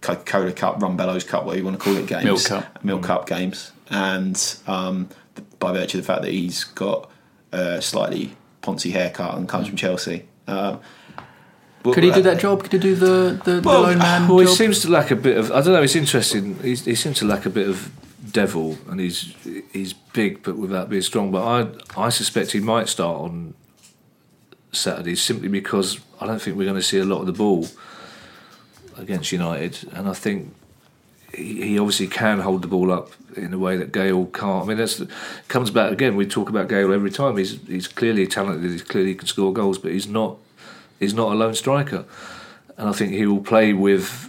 Coca-Cola Cup, Rumbellows Cup, whatever you want to call it, games, Milk Cup. Milk Cup games, and um, by virtue of the fact that he's got a slightly poncy haircut and comes from Chelsea. Um, well, Could he do that job? Could he do the the, Well, the lone man Well, he seems to lack a bit of. I don't know. It's interesting. He's, he seems to lack a bit of devil, and he's he's big, but without being strong. But I I suspect he might start on Saturday simply because I don't think we're going to see a lot of the ball against United, and I think he, he obviously can hold the ball up in a way that Gayle can't. I mean, that's comes back again. We talk about Gayle every time. He's he's clearly talented. He's clearly can score goals, but he's not he's not a lone striker, and I think he will play with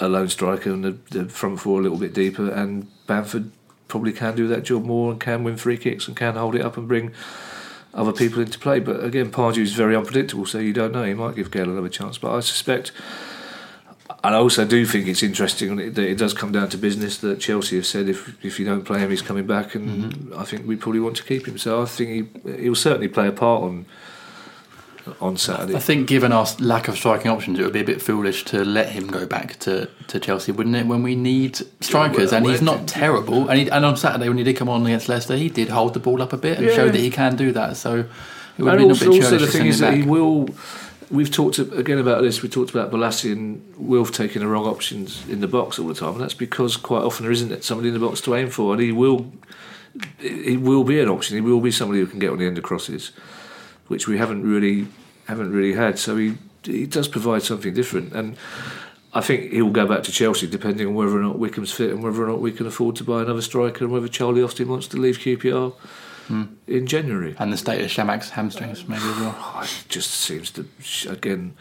a lone striker and the, the front four a little bit deeper. And Bamford probably can do that job more and can win free kicks and can hold it up and bring other people into play. But again, Pardew is very unpredictable, so you don't know. He might give Gayle another chance, but I suspect. And I also do think it's interesting that it does come down to business that Chelsea have said if if you don't play him, he's coming back, and mm-hmm. I think we probably want to keep him. So I think he he'll certainly play a part on on Saturday. I think, given our lack of striking options, it would be a bit foolish to let him go back to, to Chelsea, wouldn't it? When we need strikers, well, and he's not terrible. And, he, and on Saturday, when he did come on against Leicester, he did hold the ball up a bit and Yeah. show that he can do that. So it would and be a bit also the thing is that he will. We've talked again about this. We talked about Bolasie and Wilf taking the wrong options in the box all the time, and that's because quite often there isn't somebody in the box to aim for, and he will. He will be an option. He will be somebody who can get on the end of crosses, which we haven't really haven't really had. So he he does provide something different, and I think he'll go back to Chelsea depending on whether or not Wickham's fit and whether or not we can afford to buy another striker, and whether Charlie Austin wants to leave QPR hmm. in January. And the state of Chamakh's hamstrings, maybe as well. It just seems to again.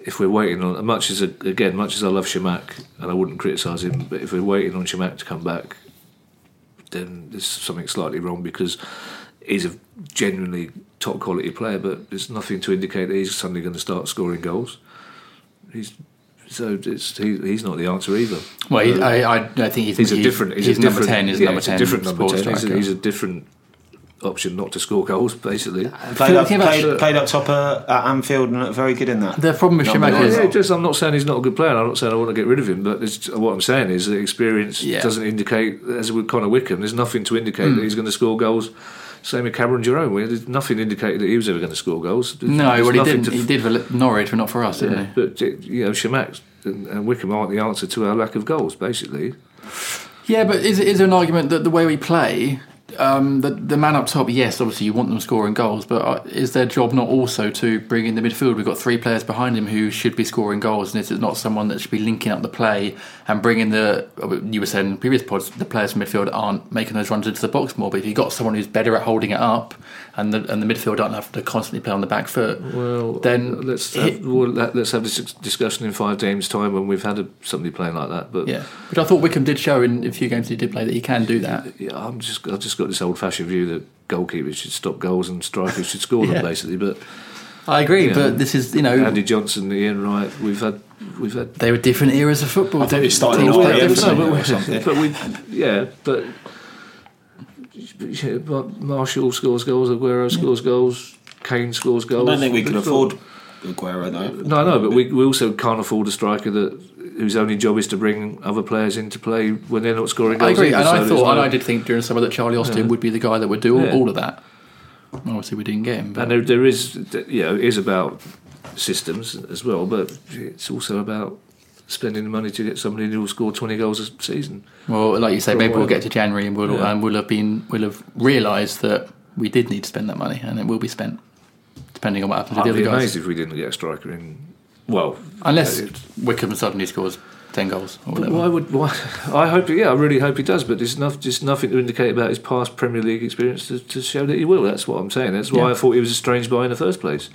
If we're waiting on much as again much as I love Chamakh and I wouldn't criticise him, but if we're waiting on Shamak to come back, then there's something slightly wrong because he's a genuinely top quality player, but there's nothing to indicate that he's suddenly going to start scoring goals. He's so it's, he, he's not the answer either. Well, he, I, I, I think he's, He's a different. He's, he's a number different, ten. He's yeah, number he's a ten. different number ten. He's a, he's a different option not to score goals, basically. Played up, Think about- played, played up top uh, at Anfield and looked very good in that. The problem with Number Chamakh nine. is Yeah, just I'm not saying he's not a good player. I'm not saying I want to get rid of him, but it's, what I'm saying is that experience Yeah. doesn't indicate, as with Connor Wickham, there's nothing to indicate that he's going to score goals. Same with Cameron Jerome. where There's nothing indicated that he was ever going to score goals. No, there's well, he didn't. to- He did for Norwich, but not for us, didn't Yeah, he? but uh, you know, Chamakh and, and Wickham aren't the answer to our lack of goals, basically. Yeah, but is, is there an argument that the way we play, um, the, the man up top, yes, obviously you want them scoring goals, but uh, is their job not also to bring in the midfield? We've got three players behind him who should be scoring goals, and is it not someone that should be linking up the play and bringing the, uh, you were saying in previous pods, the players from midfield aren't making those runs into the box more, but if you've got someone who's better at holding it up and the, and the midfield don't have to constantly play on the back foot, Well, then let's have, well, let, us have this discussion in five games' time when we've had a, somebody playing like that. But yeah. But I thought Wickham did show in a few games he did play that he can do that. yeah, I'm just I've just got this old-fashioned view that goalkeepers should stop goals and strikers should score Yeah. them, basically. But I agree, Yeah. but this is, you know, Andy Johnson, Ian Wright, we've had we've had. they were different eras of football. I thought it started Teams off played very differently. no, but, but we, yeah, but, yeah, but Martial scores goals, Aguero scores goals, Kane scores goals. I don't think we can afford Aguero though. No, no, but we, we also can't afford a striker that whose only job is to bring other players into play when they're not scoring I goals. agree, either, and so I thought, and I did think during summer that Charlie Austin Yeah. would be the guy that would do all, Yeah. all of that. Obviously, we didn't get him. But And there, there is, you know, it is about systems as well, but it's also about spending the money to get somebody who will score 20 goals a season. well, like you say, maybe we'll get to January and we'll Yeah. and we'll have been we'll have realised that we did need to spend that money, and it will be spent depending on what happens with I'd the be other guys. amazed if we didn't get a striker in. Well, Unless uh, Wickham suddenly scores ten goals or whatever. why would why? I hope. Yeah, I really hope he does. But there's enough, just nothing to indicate about his past Premier League experience to, to show that he will. That's what I'm saying. That's why Yeah. I thought he was a strange buy in the first place.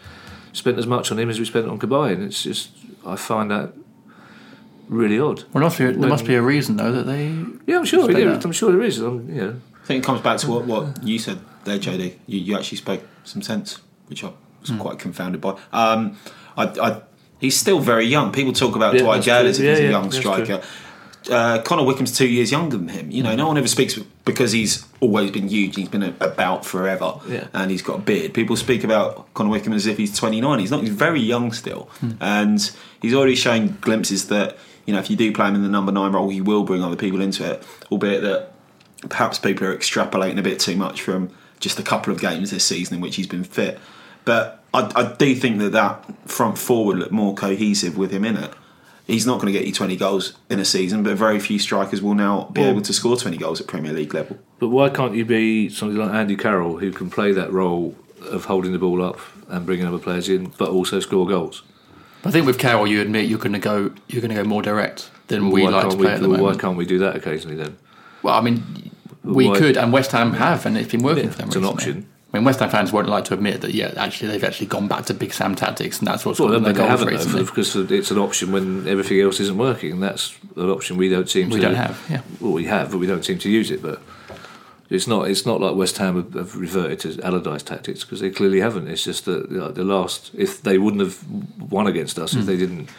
Spent as much on him as we spent on Cabaye, and it's just I find that really odd. Well, there must be, there When- must be a reason though that they. Yeah, I'm sure. Yeah, that. I'm sure there is. I'm, you know, I think it comes back to what, what you said there, JD. You, you actually spoke some sense, which I was Hmm. quite confounded by. Um, I, I, he's still very young. People talk about Yeah, Dwight Gayle as if Yeah, he's a young striker. Uh, Connor Wickham's two years younger than him. You know, no one ever speaks because he's always been huge. He's been about forever, Yeah. and he's got a beard. People speak about Connor Wickham as if he's 29. He's not. He's very young still, and he's already shown glimpses that you know if you do play him in the number nine role, he will bring other people into it. Albeit that perhaps people are extrapolating a bit too much from just a couple of games this season in which he's been fit. But I, I do think that that front four would look more cohesive with him in it. He's not going to get you 20 goals in a season, but very few strikers will now be Well- able to score 20 goals at Premier League level. but why can't you be somebody like Andy Carroll who can play that role of holding the ball up and bringing other players in, but also score goals? I think with Carroll, you admit you're going to go you're going to go more direct than we why like to can't play we, at the Why moment. can't we do that occasionally then? Well, I mean, we Why- could, and West Ham have, and it's been working Yeah, for them. it's an option. I mean, West Ham fans won't like to admit that. Yeah, actually, they've actually gone back to Big Sam tactics, and that's what's Well, got they them the goals haven't recently. because it's an option when everything else isn't working, and that's an option we don't seem We to. don't have, yeah. Well, we have, but we don't seem to use it. But it's not. It's not like West Ham have, have reverted to Allardyce tactics because they clearly haven't. It's just that you know, the last. If they wouldn't have won against us, Hmm. if they didn't,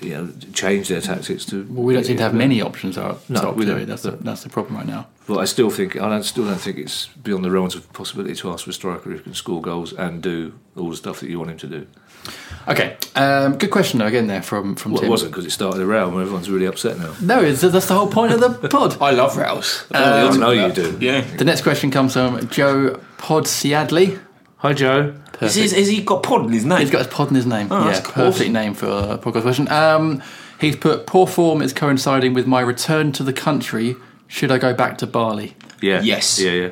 you know, change their tactics to. Well, we don't seem to have many options up No, top, we do don't. we? That's the, that's the problem right now. But I still think I don't, still don't think it's beyond the realms of possibility to ask for a striker who can score goals and do all the stuff that you want him to do. Okay, um, good question though. Again, there from from Well, Tim. it wasn't because it started a row and everyone's really upset now. No, it's, that's the whole point of the pod. I love Rouse. I know you do. Yeah. The next question comes from Joe Podsiadley. Hi, Joe. Is, is, has he got pod in his name? He's got his pod in his name. Oh, yeah, that's perfect awesome. name for a podcast question. Um, he's put poor form is coinciding with my return to the country. Should I go back to Bali? Yeah. Yes. Yeah, yeah.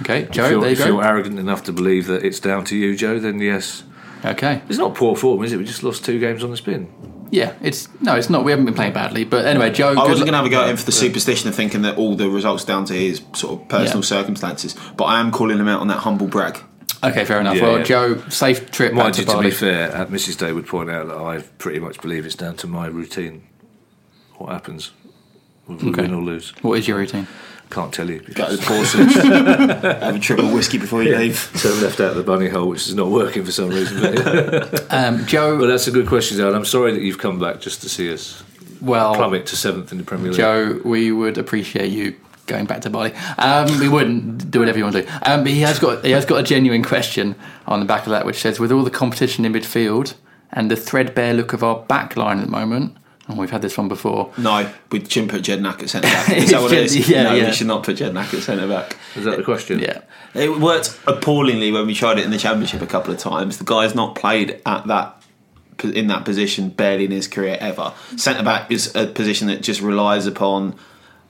Okay, Joe, if you're, there you if you're go. arrogant enough to believe that it's down to you, Joe, then yes. Okay, It's not poor form, is it? We just lost two games on the spin. yeah, it's no, it's not. We haven't been playing badly, but anyway, Joe. I wasn't going to have a go at him for the superstition of thinking that all the results down to his sort of personal Yeah. circumstances, but I am calling him out on that humble brag. Okay, fair enough. Yeah, well, yeah. Joe, safe trip back Mind to you, to Bali. be fair, uh, Mrs. Day would point out that I pretty much believe it's down to my routine. What happens? Whether we Okay. win or lose. What is your routine? Can't tell you. Go Because to Parsons, have a triple whiskey before you leave. turn left out of the bunny hole, which is not working for some reason. But, Um, Joe. but that's a good question, Joe. I'm sorry that you've come back just to see us well, plummet to seventh in the Premier League. Joe, we would appreciate you going back to Bali. Um, we wouldn't do whatever you want to do. Um, but he has got he has got a genuine question on the back of that, which says, with all the competition in midfield and the threadbare look of our back line at the moment, and we've had this one before. No, we shouldn't put Jedinak at centre back. Is that what it is? Yeah, no, yeah. we should not put Jedinak at centre back. Is that the question? Yeah, It worked appallingly when we tried it in the championship a couple of times. The guy's not played at that in that position barely in his career ever. Centre back is a position that just relies upon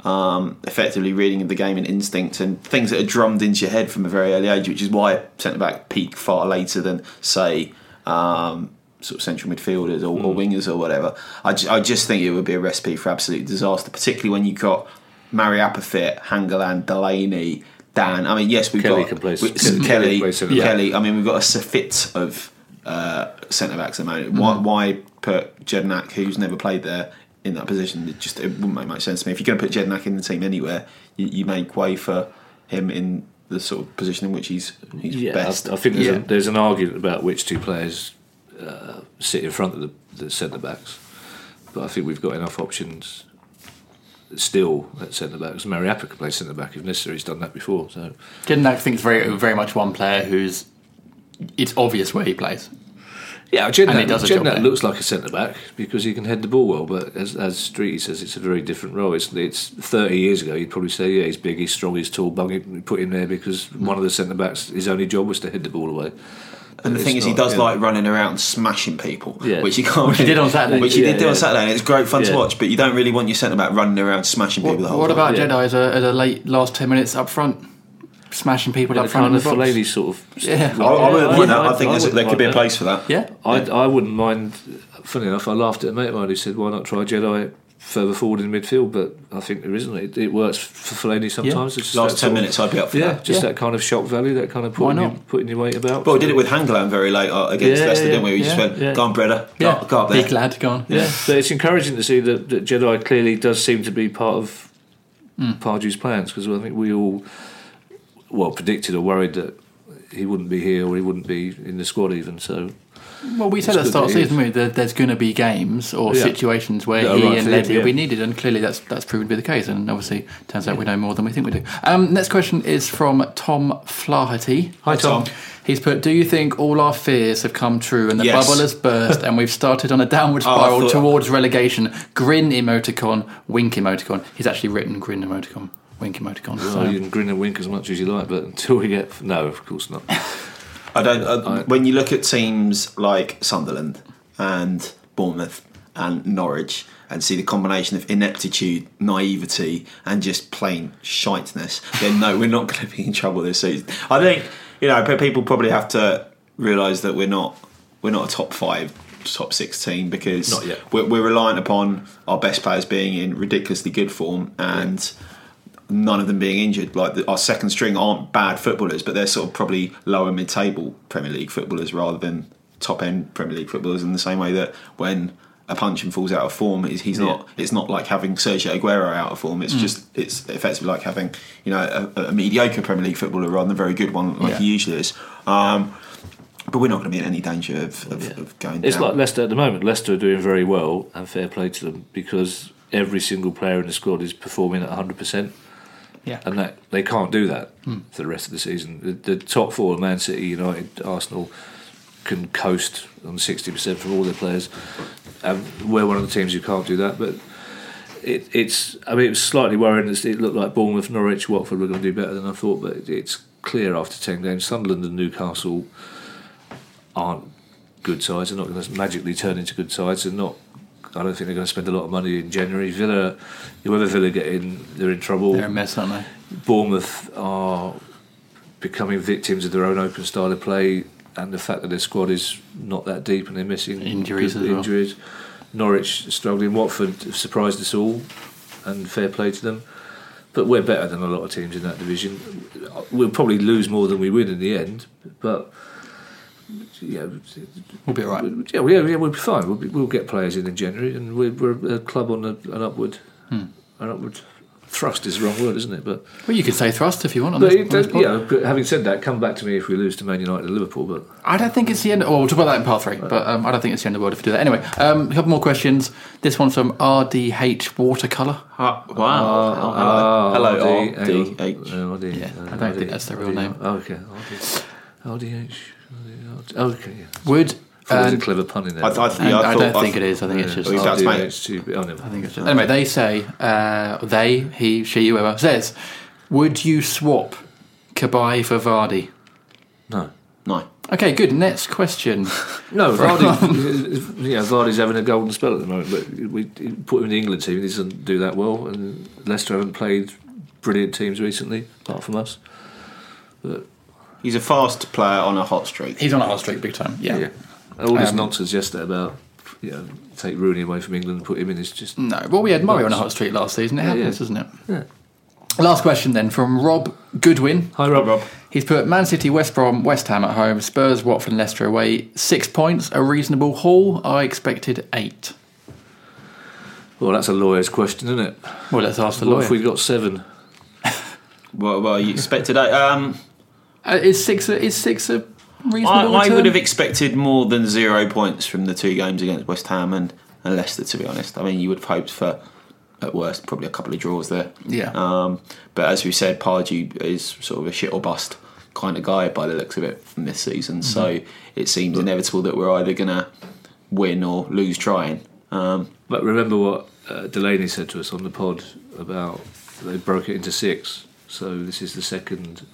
um, effectively reading of the game and instinct and things that are drummed into your head from a very early age, which is why centre back peak far later than say. Um, Sort of central midfielders or, or wingers or whatever. I, ju- I just think it would be a recipe for absolute disaster, particularly when you've got Mariappa fit, Hangeland, Delaney, Dann. I mean, yes, we've Kelly got can play- we- Kelly centre. Kelly. I mean, we've got a suffit of uh, centre backs at the moment. Why, Mm-hmm. why put Jedinak, who's never played there, in that position? It just it wouldn't make much sense to me. If you're going to put Jedinak in the team anywhere, you, you make way for him in the sort of position in which he's he's Yeah, best. I, I think there's, Yeah. a, there's an argument about which two players uh, sit in front of the, the centre backs, but I think we've got enough options still at centre backs. Mariappa can play centre back if necessary. He's done that before. So Jedinak thinks very very much one player who's it's obvious where he plays. yeah, And he Jedinak, does a job Jedinak there. looks like a centre back because he can head the ball well. But as as Streety says, it's a very different role. It's it's 30 years ago. You'd probably say yeah, he's big, he's strong, he's tall. Bung put him there because one of the centre backs, his only job was to head the ball away. And the It's thing is, he does yeah. like running around smashing people, Yeah. which he can't. Which he did on Saturday. Which he Yeah, did do yeah. on Saturday, and it's great fun to watch. But you don't really want your centre back running around smashing people What, the whole what time. about Yeah. Jedi as a, as a late last ten minutes up front, smashing people Like up front kind of of the box? Fellaini sort of. Yeah. I, I wouldn't Yeah, mind that. I- I think I there could be a mind place for that. Yeah, I, I wouldn't mind. Funny enough, I laughed at a mate of mine who said, "Why not try Jedi further forward in midfield?" But I think there isn't. It, it works for Fellaini sometimes. It's just Last ten minutes, I'd be up for yeah, that. just Yeah. that kind of shock value, that kind of Why putting, not? your, putting your weight about. Well, we did it with Hangeland very late uh, against Yeah, Leicester, yeah, didn't we? We just went, yeah. go on, Brede, yeah. go, go up there. Big lad, go on. Yeah, but it's encouraging to see that, that Jedi clearly does seem to be part of Hmm. Pardew's plans because I think we all, well, predicted or worried that he wouldn't be here or he wouldn't be in the squad even. So Well, we said at the start of the season we, that there's going to be games or Yeah. situations where That are he right and for Levy him, will be needed, and clearly that's that's proven to be the case. And obviously, turns out we know more than we think we do. Um, next question is from Tom Flaherty. Hi, Tom. He's put, "Do you think all our fears have come true and the Yes. bubble has burst and we've started on a downward Oh, spiral thought- towards relegation?" Grin emoticon, wink emoticon. He's actually written grin emoticon, wink emoticon. So So. you can grin and wink as much as you like, but until we get no, of course not. I don't. Uh, when you look at teams like Sunderland and Bournemouth and Norwich and see the combination of ineptitude, naivety, and just plain shiteness, then no, we're not going to be in trouble this season. I think you know pe- people probably have to realise that we're not we're not a top five. Top six team because We're, we're reliant upon our best players being in ridiculously good form, and none of them being injured. Like the, our second string aren't bad footballers, but they're sort of probably lower mid-table Premier League footballers rather than top end Premier League footballers. In the same way that when a Puncheon falls out of form, he's, he's not. It's not like having Sergio Aguero out of form. It's just it's effectively like having you know a, a mediocre Premier League footballer rather than a very good one like Yeah. he usually is. Um, but we're not going to be in any danger of, of, of going It's down. like Leicester at the moment. Leicester are doing very well, and fair play to them because every single player in the squad is performing at 100%. Yeah. And that they can't do that hmm. for the rest of the season. The, the top four, Man City, United, Arsenal, can coast on 60% from all their players. And we're one of the teams who can't do that. But it, it's, I mean, it was slightly worrying. It looked like Bournemouth, Norwich, Watford were going to do better than I thought, but it's clear after 10 games. Sunderland and Newcastle aren't good sides. They're not going to magically turn into good sides. They're not. I don't think they're going to spend a lot of money in January. Villa, whoever Villa get in, they're in trouble. They're a mess, aren't they? Bournemouth are becoming victims of their own open style of play, and the fact that their squad is not that deep and they're missing Injuries as well. injuries. Norwich struggling. Watford have surprised us all, and fair play to them. But we're better than a lot of teams in that division. We'll probably lose more than we win in the end, but yeah, We'll be all right. yeah, yeah, yeah, we'll be fine. We'll, be, we'll get players in in January, and we're, we're a club on a, an upward, Hmm. an upward thrust is the wrong word, isn't it? But Well, you can say thrust if you want. On but this, it, on this yeah, but having said that, come back to me if we lose to Man United and Liverpool. But I don't think it's the end. Well, we'll talk about that in part three, but um, I don't think it's the end of the world if we do that. Anyway, um, a couple more questions. This one's from RDH Watercolour. Ah, wow. Oh, hello. hello, RD, hang on. RDH. Uh, Yeah, uh, I don't think that's the real name. Oh, okay, RDH. Okay, yeah. Would Thought there was a clever pun in there. I, I, and yeah, I, thought- don't I think it is. I think it's just. Well, he's about to make- RDH2, oh, never. I think it's just. Anyway, they say uh, they, he, she, whoever says, would you swap Cabaye for Vardy? No. No. Okay, good. Next question. No, Vardy, yeah, Vardy's having a golden spell at the moment, but we put him in the England team. He doesn't do that well, and Leicester haven't played brilliant teams recently, apart from us. But He's a fast player on a hot streak. He's on a hot streak, big time. Yeah. yeah, all this Um, nonsense yesterday about you know take Rooney away from England and put him in is just No, well, we had Murray on a hot streak last season. It happens, yeah. doesn't it? Yeah. Last question then from Rob Goodwin. Hi, Rob. Rob. He's put Man City, West Brom, West Ham at home, Spurs, Watford, and Leicester away. Six points, a reasonable haul. I expected eight. Well, that's a lawyer's question, isn't it? Well, let's ask the What lawyer. if we got seven? Well, well, you expected that. Um, Uh, is six? A, is six a I, reasonable? I return? would have expected more than zero points from the two games against West Ham and, and Leicester, to be honest. I mean, you would have hoped for, at worst, probably a couple of draws there. Yeah. Um, but as we said, Pardew is sort of a shit or bust kind of guy by the looks of it from this season. So it seems inevitable that we're either going to win or lose trying. Um, But remember what uh, Delaney said to us on the pod about they broke it into six. So this is the second.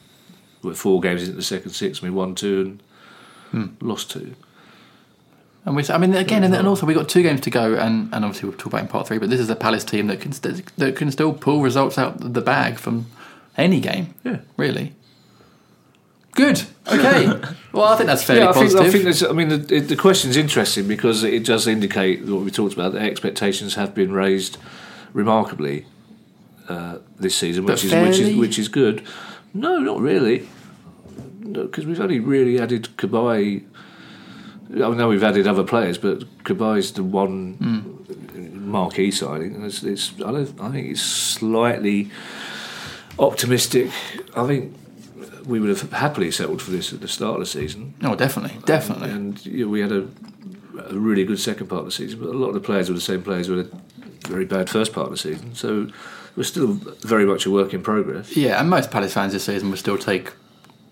We're four games into the second six. We won two and lost two. And we, I mean, again, and, and also we have got two games to go, and, and obviously we'll talk about it in part three. But this is a Palace team that can st- that can still pull results out of the bag from any game. Yeah. really. Good. Okay. well, I think that's fairly yeah, I think, positive. I think there's, I mean, the, the question's interesting because it does indicate what we talked about. The expectations have been raised remarkably uh, this season, But which is which is which is good. No, not really, because we've only really added Cabaye. I know we've added other players, but Cabaye's the one Hmm. marquee signing. It's, it's I don't. I think it's slightly optimistic. I think we would have happily settled for this at the start of the season. oh, definitely, definitely. And you know, we had a, a really good second part of the season, but a lot of the players were the same players who had a very bad first part of the season. So we're still very much a work in progress. Yeah, and most Palace fans this season would still take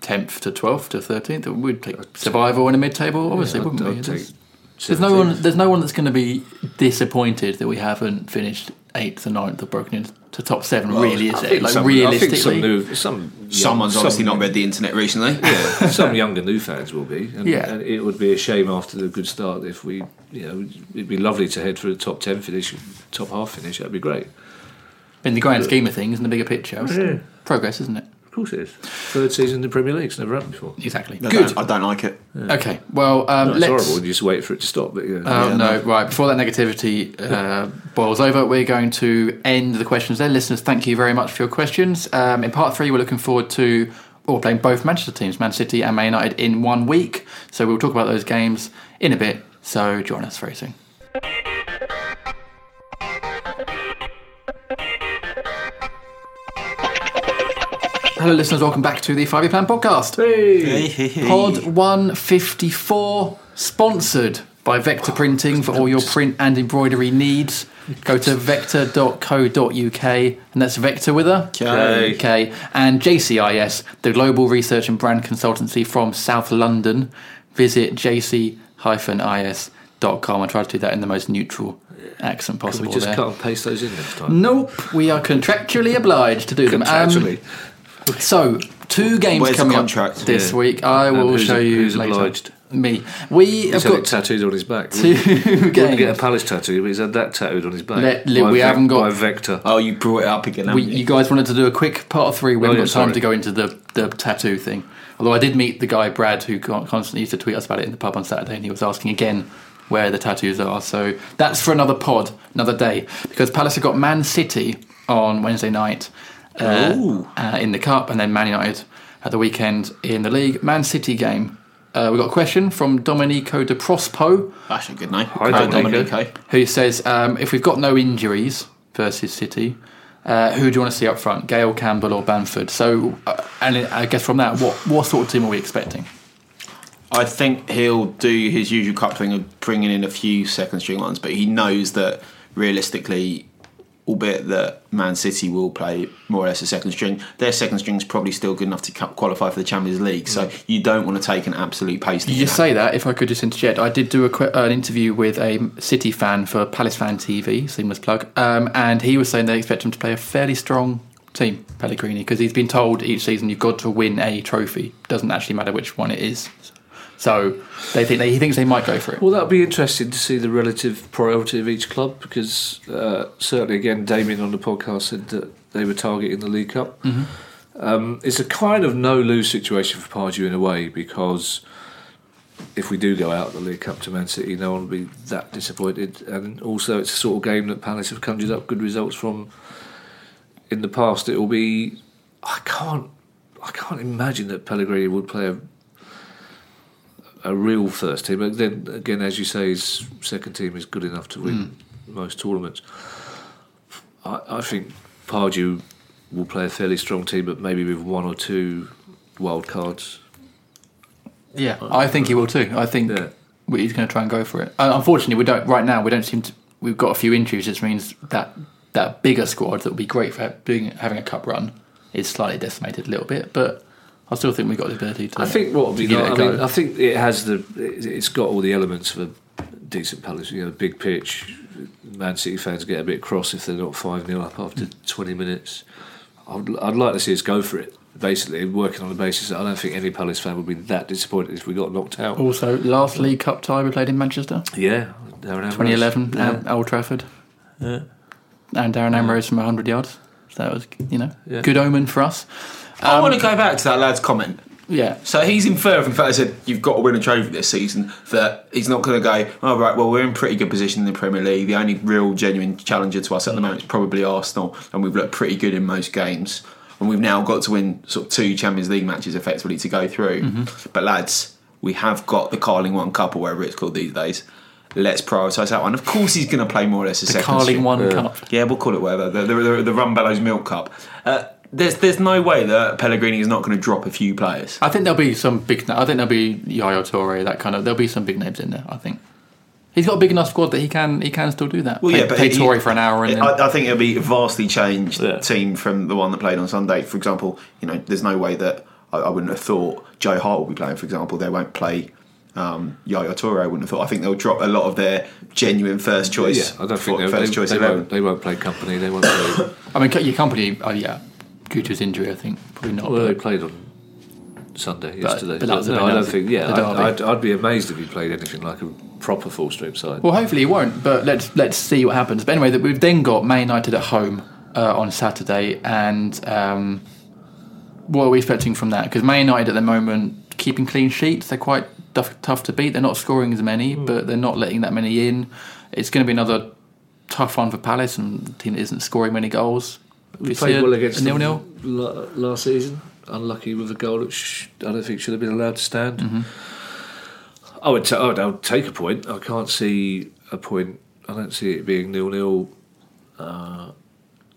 tenth to twelfth to thirteenth. We'd take survival in a mid-table, obviously, I'd- wouldn't we? I'd There's, take there's no one. There's no one that's going to be disappointed that we haven't finished eighth or ninth or broken into top seven. really, is it? Like some- realistically, some new, some young- someone's some- obviously not read the internet recently. Yeah, some younger new fans will be, and, Yeah. and it would be a shame after the good start if we, you know, it'd be lovely to head for a top ten finish, top half finish. That'd be great. In the grand scheme of things, in the bigger picture, it's Yeah. progress, isn't it? Of course it is. Third season in the Premier League. It's never happened before. Exactly. I Good. don't, I don't like it. Okay. Well, um, No, it's let's. horrible. You just wait for it to stop. But yeah. Oh, no, right. Before that negativity uh, boils over, we're going to end the questions there. Listeners, thank you very much for your questions. Um, in part three, we're looking forward to or playing both Manchester teams, Man City and Man United, in one week. So we'll talk about those games in a bit. So join us very soon. Hello, listeners. Welcome back to the Five Year Plan podcast. Pod 154, sponsored by Vector Printing for all your print and embroidery needs. Go to vector.co.uk, and that's Vector with a Okay. Okay. And JCIS, the global research and brand consultancy from South London. Visit jc-is.com. I try to do that in the most neutral accent Can possible. we just there. cut and paste those in next time? Nope, we are contractually obliged to do them. Um, Actually, so, two games Where's the coming contract? up this Yeah. week. I And will who's- show you who's later. obliged? Me. We have he's had it got tattoos on his back. two Wouldn't get a games. Palace tattoo, but he's had that tattooed on his back. Let- li- By we Vec- haven't got- by Vector. Oh, you brought it up again. We, haven't you? you guys wanted to do a quick part of three. We Oh, haven't yeah, got time sorry. to go into the, the tattoo thing. Although I did meet the guy Brad who con- constantly used to tweet us about it in the pub on Saturday, and he was asking again where the tattoos are. So that's for another pod, another day, because Palace have got Man City on Wednesday night uh, uh, in the cup, and then Man United at the weekend in the league. Man City game. Uh, we got a question from Domenico de Prospo That's a good name. Hi, Hi, Dominic. Dominic. who says, um, if we've got no injuries versus City, uh, who do you want to see up front, Gayle Campbell, or Bamford? So, uh, and I guess from that, what what sort of team are we expecting? I think he'll do his usual cup thing of bringing in a few second string ones, but he knows that realistically, albeit that Man City will play more or less a second string, their second string is probably still good enough to qualify for the Champions League. So you don't want to take an absolute pace. You say that, if I could just interject, I did do a, an interview with a City fan for Palace Fan TV, seamless plug, um, and he was saying they expect him to play a fairly strong team, Pellegrini, because he's been told each season you've got to win a trophy. Doesn't actually matter which one it is. So they think they, he thinks they might go for it. Well, that'll be interesting to see the relative priority of each club because uh, certainly, again, Damien on the podcast said that they were targeting the League Cup. Um, it's a kind of no lose situation for Pardew in a way because if we do go out of the League Cup to Man City, no one will be that disappointed. And also, it's a sort of game that Palace have conjured up good results from in the past. It will be. I can't. I can't imagine that Pellegrini would play a a real first team. But then again, as you say, his second team is good enough to win most tournaments. I, I think Pardew will play a fairly strong team, but maybe with one or two wild cards. Yeah, I think he will too. I think Yeah. he's going to try and go for it. Uh, unfortunately, we don't right now. We don't seem to. We've got a few injuries, which means that that bigger squad that would be great for doing having a cup run is slightly decimated a little bit. But I still think we've got the ability to. I think what would to be give it mean. I think it has the. it- It's got all the elements of a decent Palace. You know, big pitch. Man City fans get a bit cross if they're not five 0 up after twenty minutes. I'd, I'd like to see us go for it. Basically, working on the basis that I don't think any Palace fan would be that disappointed if we got knocked out. Also, last League Cup tie we played in Manchester, Yeah, Darren 2011 Yeah. Old Trafford, Yeah. and Darren Ambrose from 100 yards. So that was, you know, Yeah. good omen for us. I want to go back to that lad's comment. Yeah, So he's inferring from the fact that he said you've got to win a trophy this season that he's not going to go. Oh right, well we're in pretty good position in the Premier League. The only real genuine challenger to us at the moment is probably Arsenal, and we've looked pretty good in most games. And we've now got to win sort of two Champions League matches effectively to go through. Mm-hmm. But lads, we have got the Carling One Cup or whatever it's called these days. Let's prioritise that one. Of course, he's going to play more or less a the second. Carling string. One Cup. Yeah, we'll call it whatever. The, the, the, the Rumbellows Milk Cup. Uh, there's there's no way that Pellegrini is not going to drop a few players. I think there'll be some big. I think there'll be Yaya Toure, that kind of. There'll be some big names in there. I think he's got a big enough squad that he can he can still do that. Well, play, yeah, but play he- Toure for an hour and then. I, I think it'll be a vastly changed Yeah. team from the one that played on Sunday. For example, you know, there's no way that I, I wouldn't have thought Joe Hart will be playing. For example, they won't play um, Yaya Toure. I wouldn't have thought. I think they'll drop a lot of their genuine first choice. Yeah, I don't think they, first they, choice they, eleven. won't, they won't play Kompany. They won't play. I mean, your Kompany. Oh yeah, due to his injury, I think probably not. well, they played on Sunday yesterday. but was no, I don't think. Yeah, I'd. I'd, I'd be amazed if he played anything like a proper full stream side. well, hopefully he won't. But let's let's see what happens. But anyway, that we've then got Man United at home uh, on Saturday, and um, what are we expecting from that? Because Man United at the moment keeping clean sheets, they're quite tough, tough to beat. They're not scoring as many, Hmm. but they're not letting that many in. It's going to be another tough one for Palace, and the team that isn't scoring many goals. We played well against nil nil last season. Unlucky with a goal that sh- I don't think should have been allowed to stand. Mm-hmm. I would, ta- I would, I would take a point. I can't see a point. I don't see it being nil nil. Uh,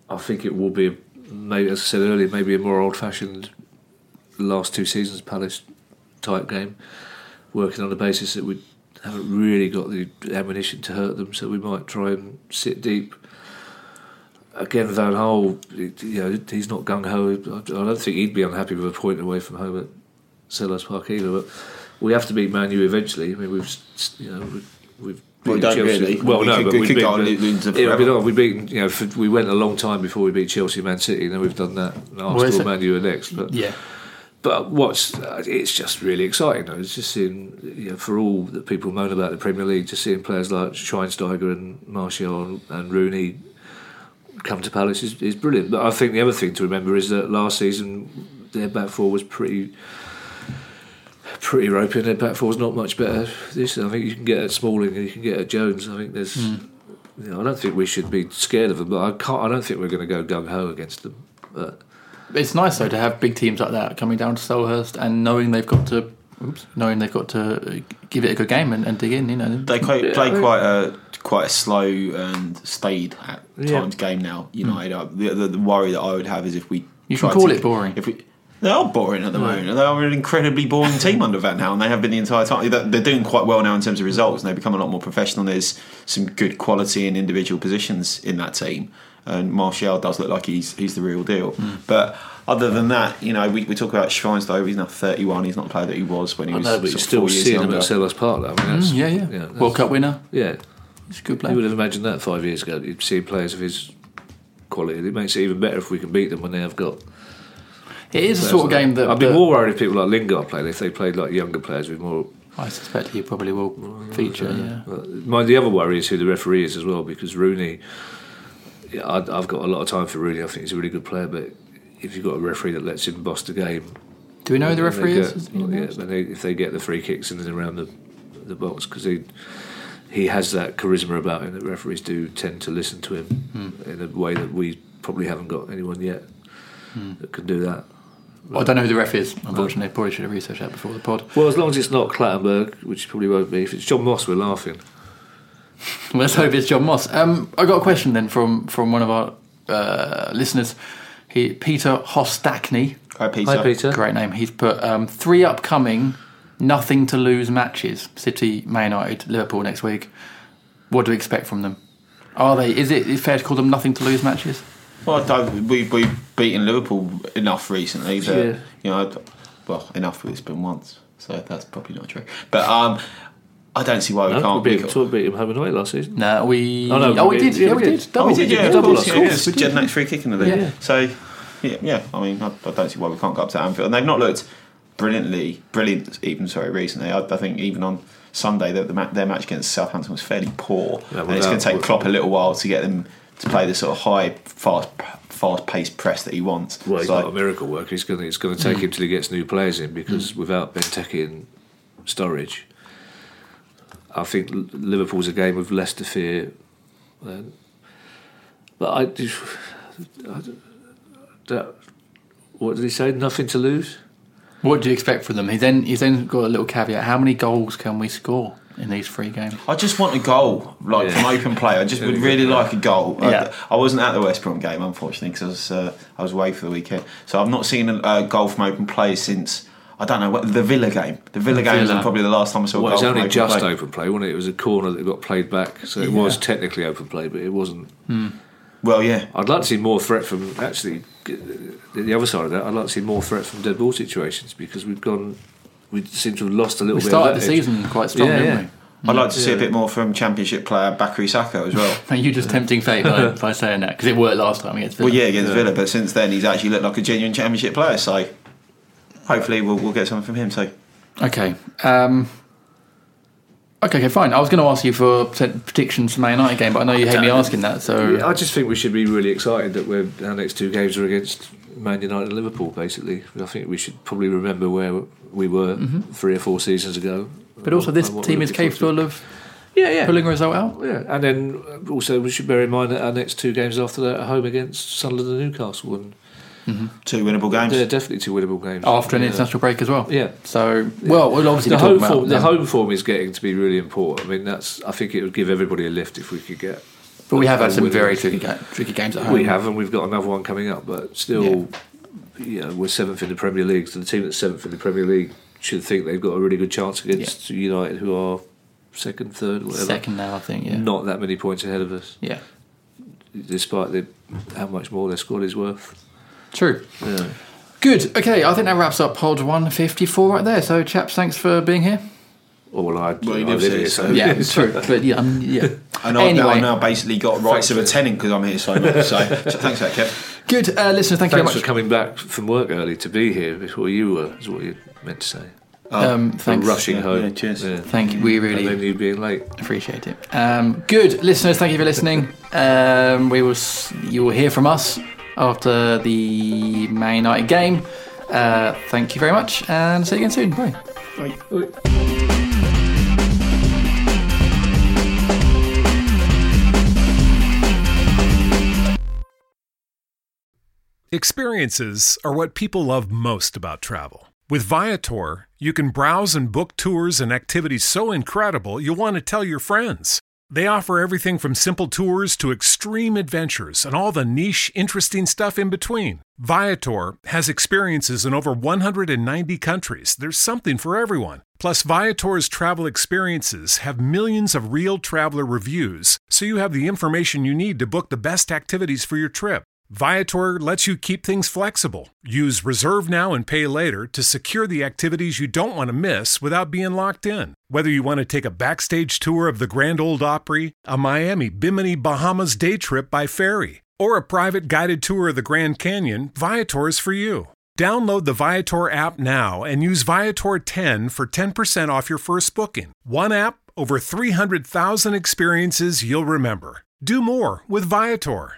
I think it will be, a, maybe as I said earlier, maybe a more old fashioned last two seasons Palace type game, working on the basis that we haven't really got the ammunition to hurt them, so we might try and sit deep again, Van Gaal, you know, he's not gung ho. I don't think he'd be unhappy with a point away from home at Selhurst Park either. But we have to beat Man U eventually. I mean, we've, you know, we've. we've Well, we don't Chelsea. really. Well, We no, could- but could we've go beaten, on losing yeah, forever. but we've beaten. You know, for, we went a long time before we beat Chelsea, Man City. Now we've done that. And Well, is Arsenal, it- Man U are next. But Yeah. but what's uh, it's just really exciting. Though. It's just seeing you know, for all that people moan about the Premier League, just seeing players like Schweinsteiger and Martial and, and Rooney come to Palace is, is brilliant. But I think the other thing to remember is that last season their back four was pretty pretty ropey, and their back four was not much better. This I think you can get at Smalling and you can get at Jones. I think there's. Hmm. You know, I don't think we should be scared of them, but I can't. I don't think we're going to go gung ho against them. But It's nice though to have big teams like that coming down to Selhurst and knowing they've got to, oops, knowing they've got to give it a good game and, and dig in. You know, They quite, play quite a quite a slow and stayed at Yeah. times game now. United, Uh, the, the, the worry that I would have is if we You can call to- it boring. If we they are boring at the moment. They are an incredibly boring team under Van Gaal, and they have been the entire time. They're they're doing quite well now in terms of results, and they've become a lot more professional. There's some good quality in individual positions in that team, and Martial does look like he's he's the real deal. Hmm. But other than that, you know, we, we talk about Schweinsteiger. He's now 31. He's not the player that he was when he I was. know, but sort you're still four years seeing them at Selhurst Park. Though. I mean, Mm, yeah, yeah, that's- World Cup winner. Yeah, It's a good player. you would have imagined that five years ago. You'd see players of his quality. It makes it even better if we can beat them when they have got. It is a sort of game that, I'd be more worried if people like Lingard played. If they played like younger players with more. I suspect he probably will feature. Yeah. My the other worry is who the referee is as well because Rooney. Yeah, I, I've got a lot of time for Rooney. I think he's a really good player, but if you've got a referee that lets him boss the game, Do we know who the referee get- is? He yeah, they, if they get the free kicks in and around the the box because he he has that charisma about him that referees do tend to listen to him Hmm. in a way that we probably haven't got anyone yet Hmm. that can do that. I don't know who the ref is. Unfortunately, probably should have researched that before the pod. Well, as long as it's not Clattenburg, which probably won't be. If it's John Moss, we're laughing. Let's hope it's John Moss. Um, I got a question then from from one of our uh, listeners. He Peter Hostakny, Hi, Peter. Hi, Peter. great name. He's put um, three upcoming nothing to lose matches: City, Man United, Liverpool next week. What do we expect from them? Are they? Is it fair to call them nothing to lose matches? Well, we we've beaten Liverpool enough recently that Yeah. you know, well, enough. It's been once, so that's probably not true. But um, I don't see why we No, can't. we we beat, can't- we beat him home and away last season. No, we. Oh, no, oh, we we did, did. yeah, Yeah, we we did. did. Oh, we did, yeah, double, of course, of yeah, course. yeah, with Jedinak's free kick in the lead. Yeah. So, yeah, yeah, I mean, I, I don't see why we can't go up to Anfield. And they've not looked brilliantly, brilliant even, sorry, recently. I, I think even on Sunday, the, the their match against Southampton was fairly poor. Yeah, and it's going to take Klopp a little while to get them to play the sort of high, fast, fast-paced press that he wants. Well, he's So- not a miracle worker. He's going to, it's going to take mm. him till he gets new players in because mm. without Benteke and Sturridge, I think Liverpool's a game of less to fear. than- but I, do- I that- what did he say? Nothing to lose. What do you expect from them? He then he's then got a little caveat. How many goals can we score in these three games? I just want a goal, like Yeah. from open play. I just would really like a goal. Yeah. I, I wasn't at the West Brom game, unfortunately, because I was uh, I was away for the weekend. So I've not seen a, a goal from open play since I don't know what the Villa game. The Villa game was probably the last time I saw a Well, goal it was from only open just play. open play, wasn't it? It was a corner that got played back, so it was technically open play, but it wasn't. Well, yeah. I'd like to see more threat from actually the other side of that. I'd like to see more threat from dead ball situations because we've gone. We seem to have lost a little We bit. started of the edge. season quite strong, Yeah, didn't we? I'd like to see a bit more from Championship player Bakary Sako as well. we? Are you just tempting fate by, by saying that? Because it worked last time against Villa. well, yeah, against Villa, but since then he's actually looked like a genuine Championship player. So hopefully we'll, we'll get something from him. So Okay. Um, okay, okay, fine. I was going to ask you for predictions for Man United game, but I know you hate me asking that. So Yeah, I just think we should be really excited that we're, our next two games are against Man United and Liverpool. Basically, I think we should probably remember where we were three or four seasons ago. Mm-hmm. But also, this team is capable of yeah, yeah, pulling a result out. yeah, and then uh, also we should bear in mind that our next two games after that are home against Sunderland and Newcastle, and Two winnable games. they're definitely two winnable games After an Yeah. international break as well. Yeah. So, well, we'll obviously the home talking about form, the them. home form is getting to be really important. I mean, that's I think it would give everybody a lift if we could get. But we have had some very tricky, ga- tricky games at home. We have, and we've got another one coming up. But still, you know, we're seventh in the Premier League. So the team that's seventh in the Premier League should think they've got a really good chance against United, who are second, third, whatever. second now, I think. Yeah. Not that many points ahead of us, Yeah. despite the, how much more their squad is worth. True. Yeah. Good. Okay, I think that wraps up Pod 154 right there. So, chaps, thanks for being here. Or well, I, Well, you I live here, it, so so- Yeah, it's true. But yeah, um, yeah. And I've, now, I've now basically got rights of a tenant because I'm here so much. So, so thanks for that, Kev. good uh, listeners. Thank you very Thanks much. for coming back from work early to be here before you were, is what you meant to say. Um, For thanks. rushing Yeah, home. yeah, cheers. Thank you. We And really then you being late. appreciate it. Um, good listeners. Thank you for listening. Um, we will. s- You will hear from us after the Man United game. Uh, thank you very much, and see you again soon. Bye. Experiences are what people love most about travel. With Viator, you can browse and book tours and activities so incredible you'll want to tell your friends. They offer everything from simple tours to extreme adventures and all the niche, interesting stuff in between. Viator has experiences in over 190 countries. There's something for everyone. Plus, Viator's travel experiences have millions of real traveler reviews, so you have the information you need to book the best activities for your trip. Viator lets you keep things flexible. Use Reserve Now and Pay Later to secure the activities you don't want to miss without being locked in. Whether you want to take a backstage tour of the Grand Ole Opry, a Miami Bimini Bahamas day trip by ferry, or a private guided tour of the Grand Canyon, Viator is for you. Download the Viator app now and use Viator 10 for 10% off your first booking. One app, over 300,000 experiences you'll remember. Do more with Viator.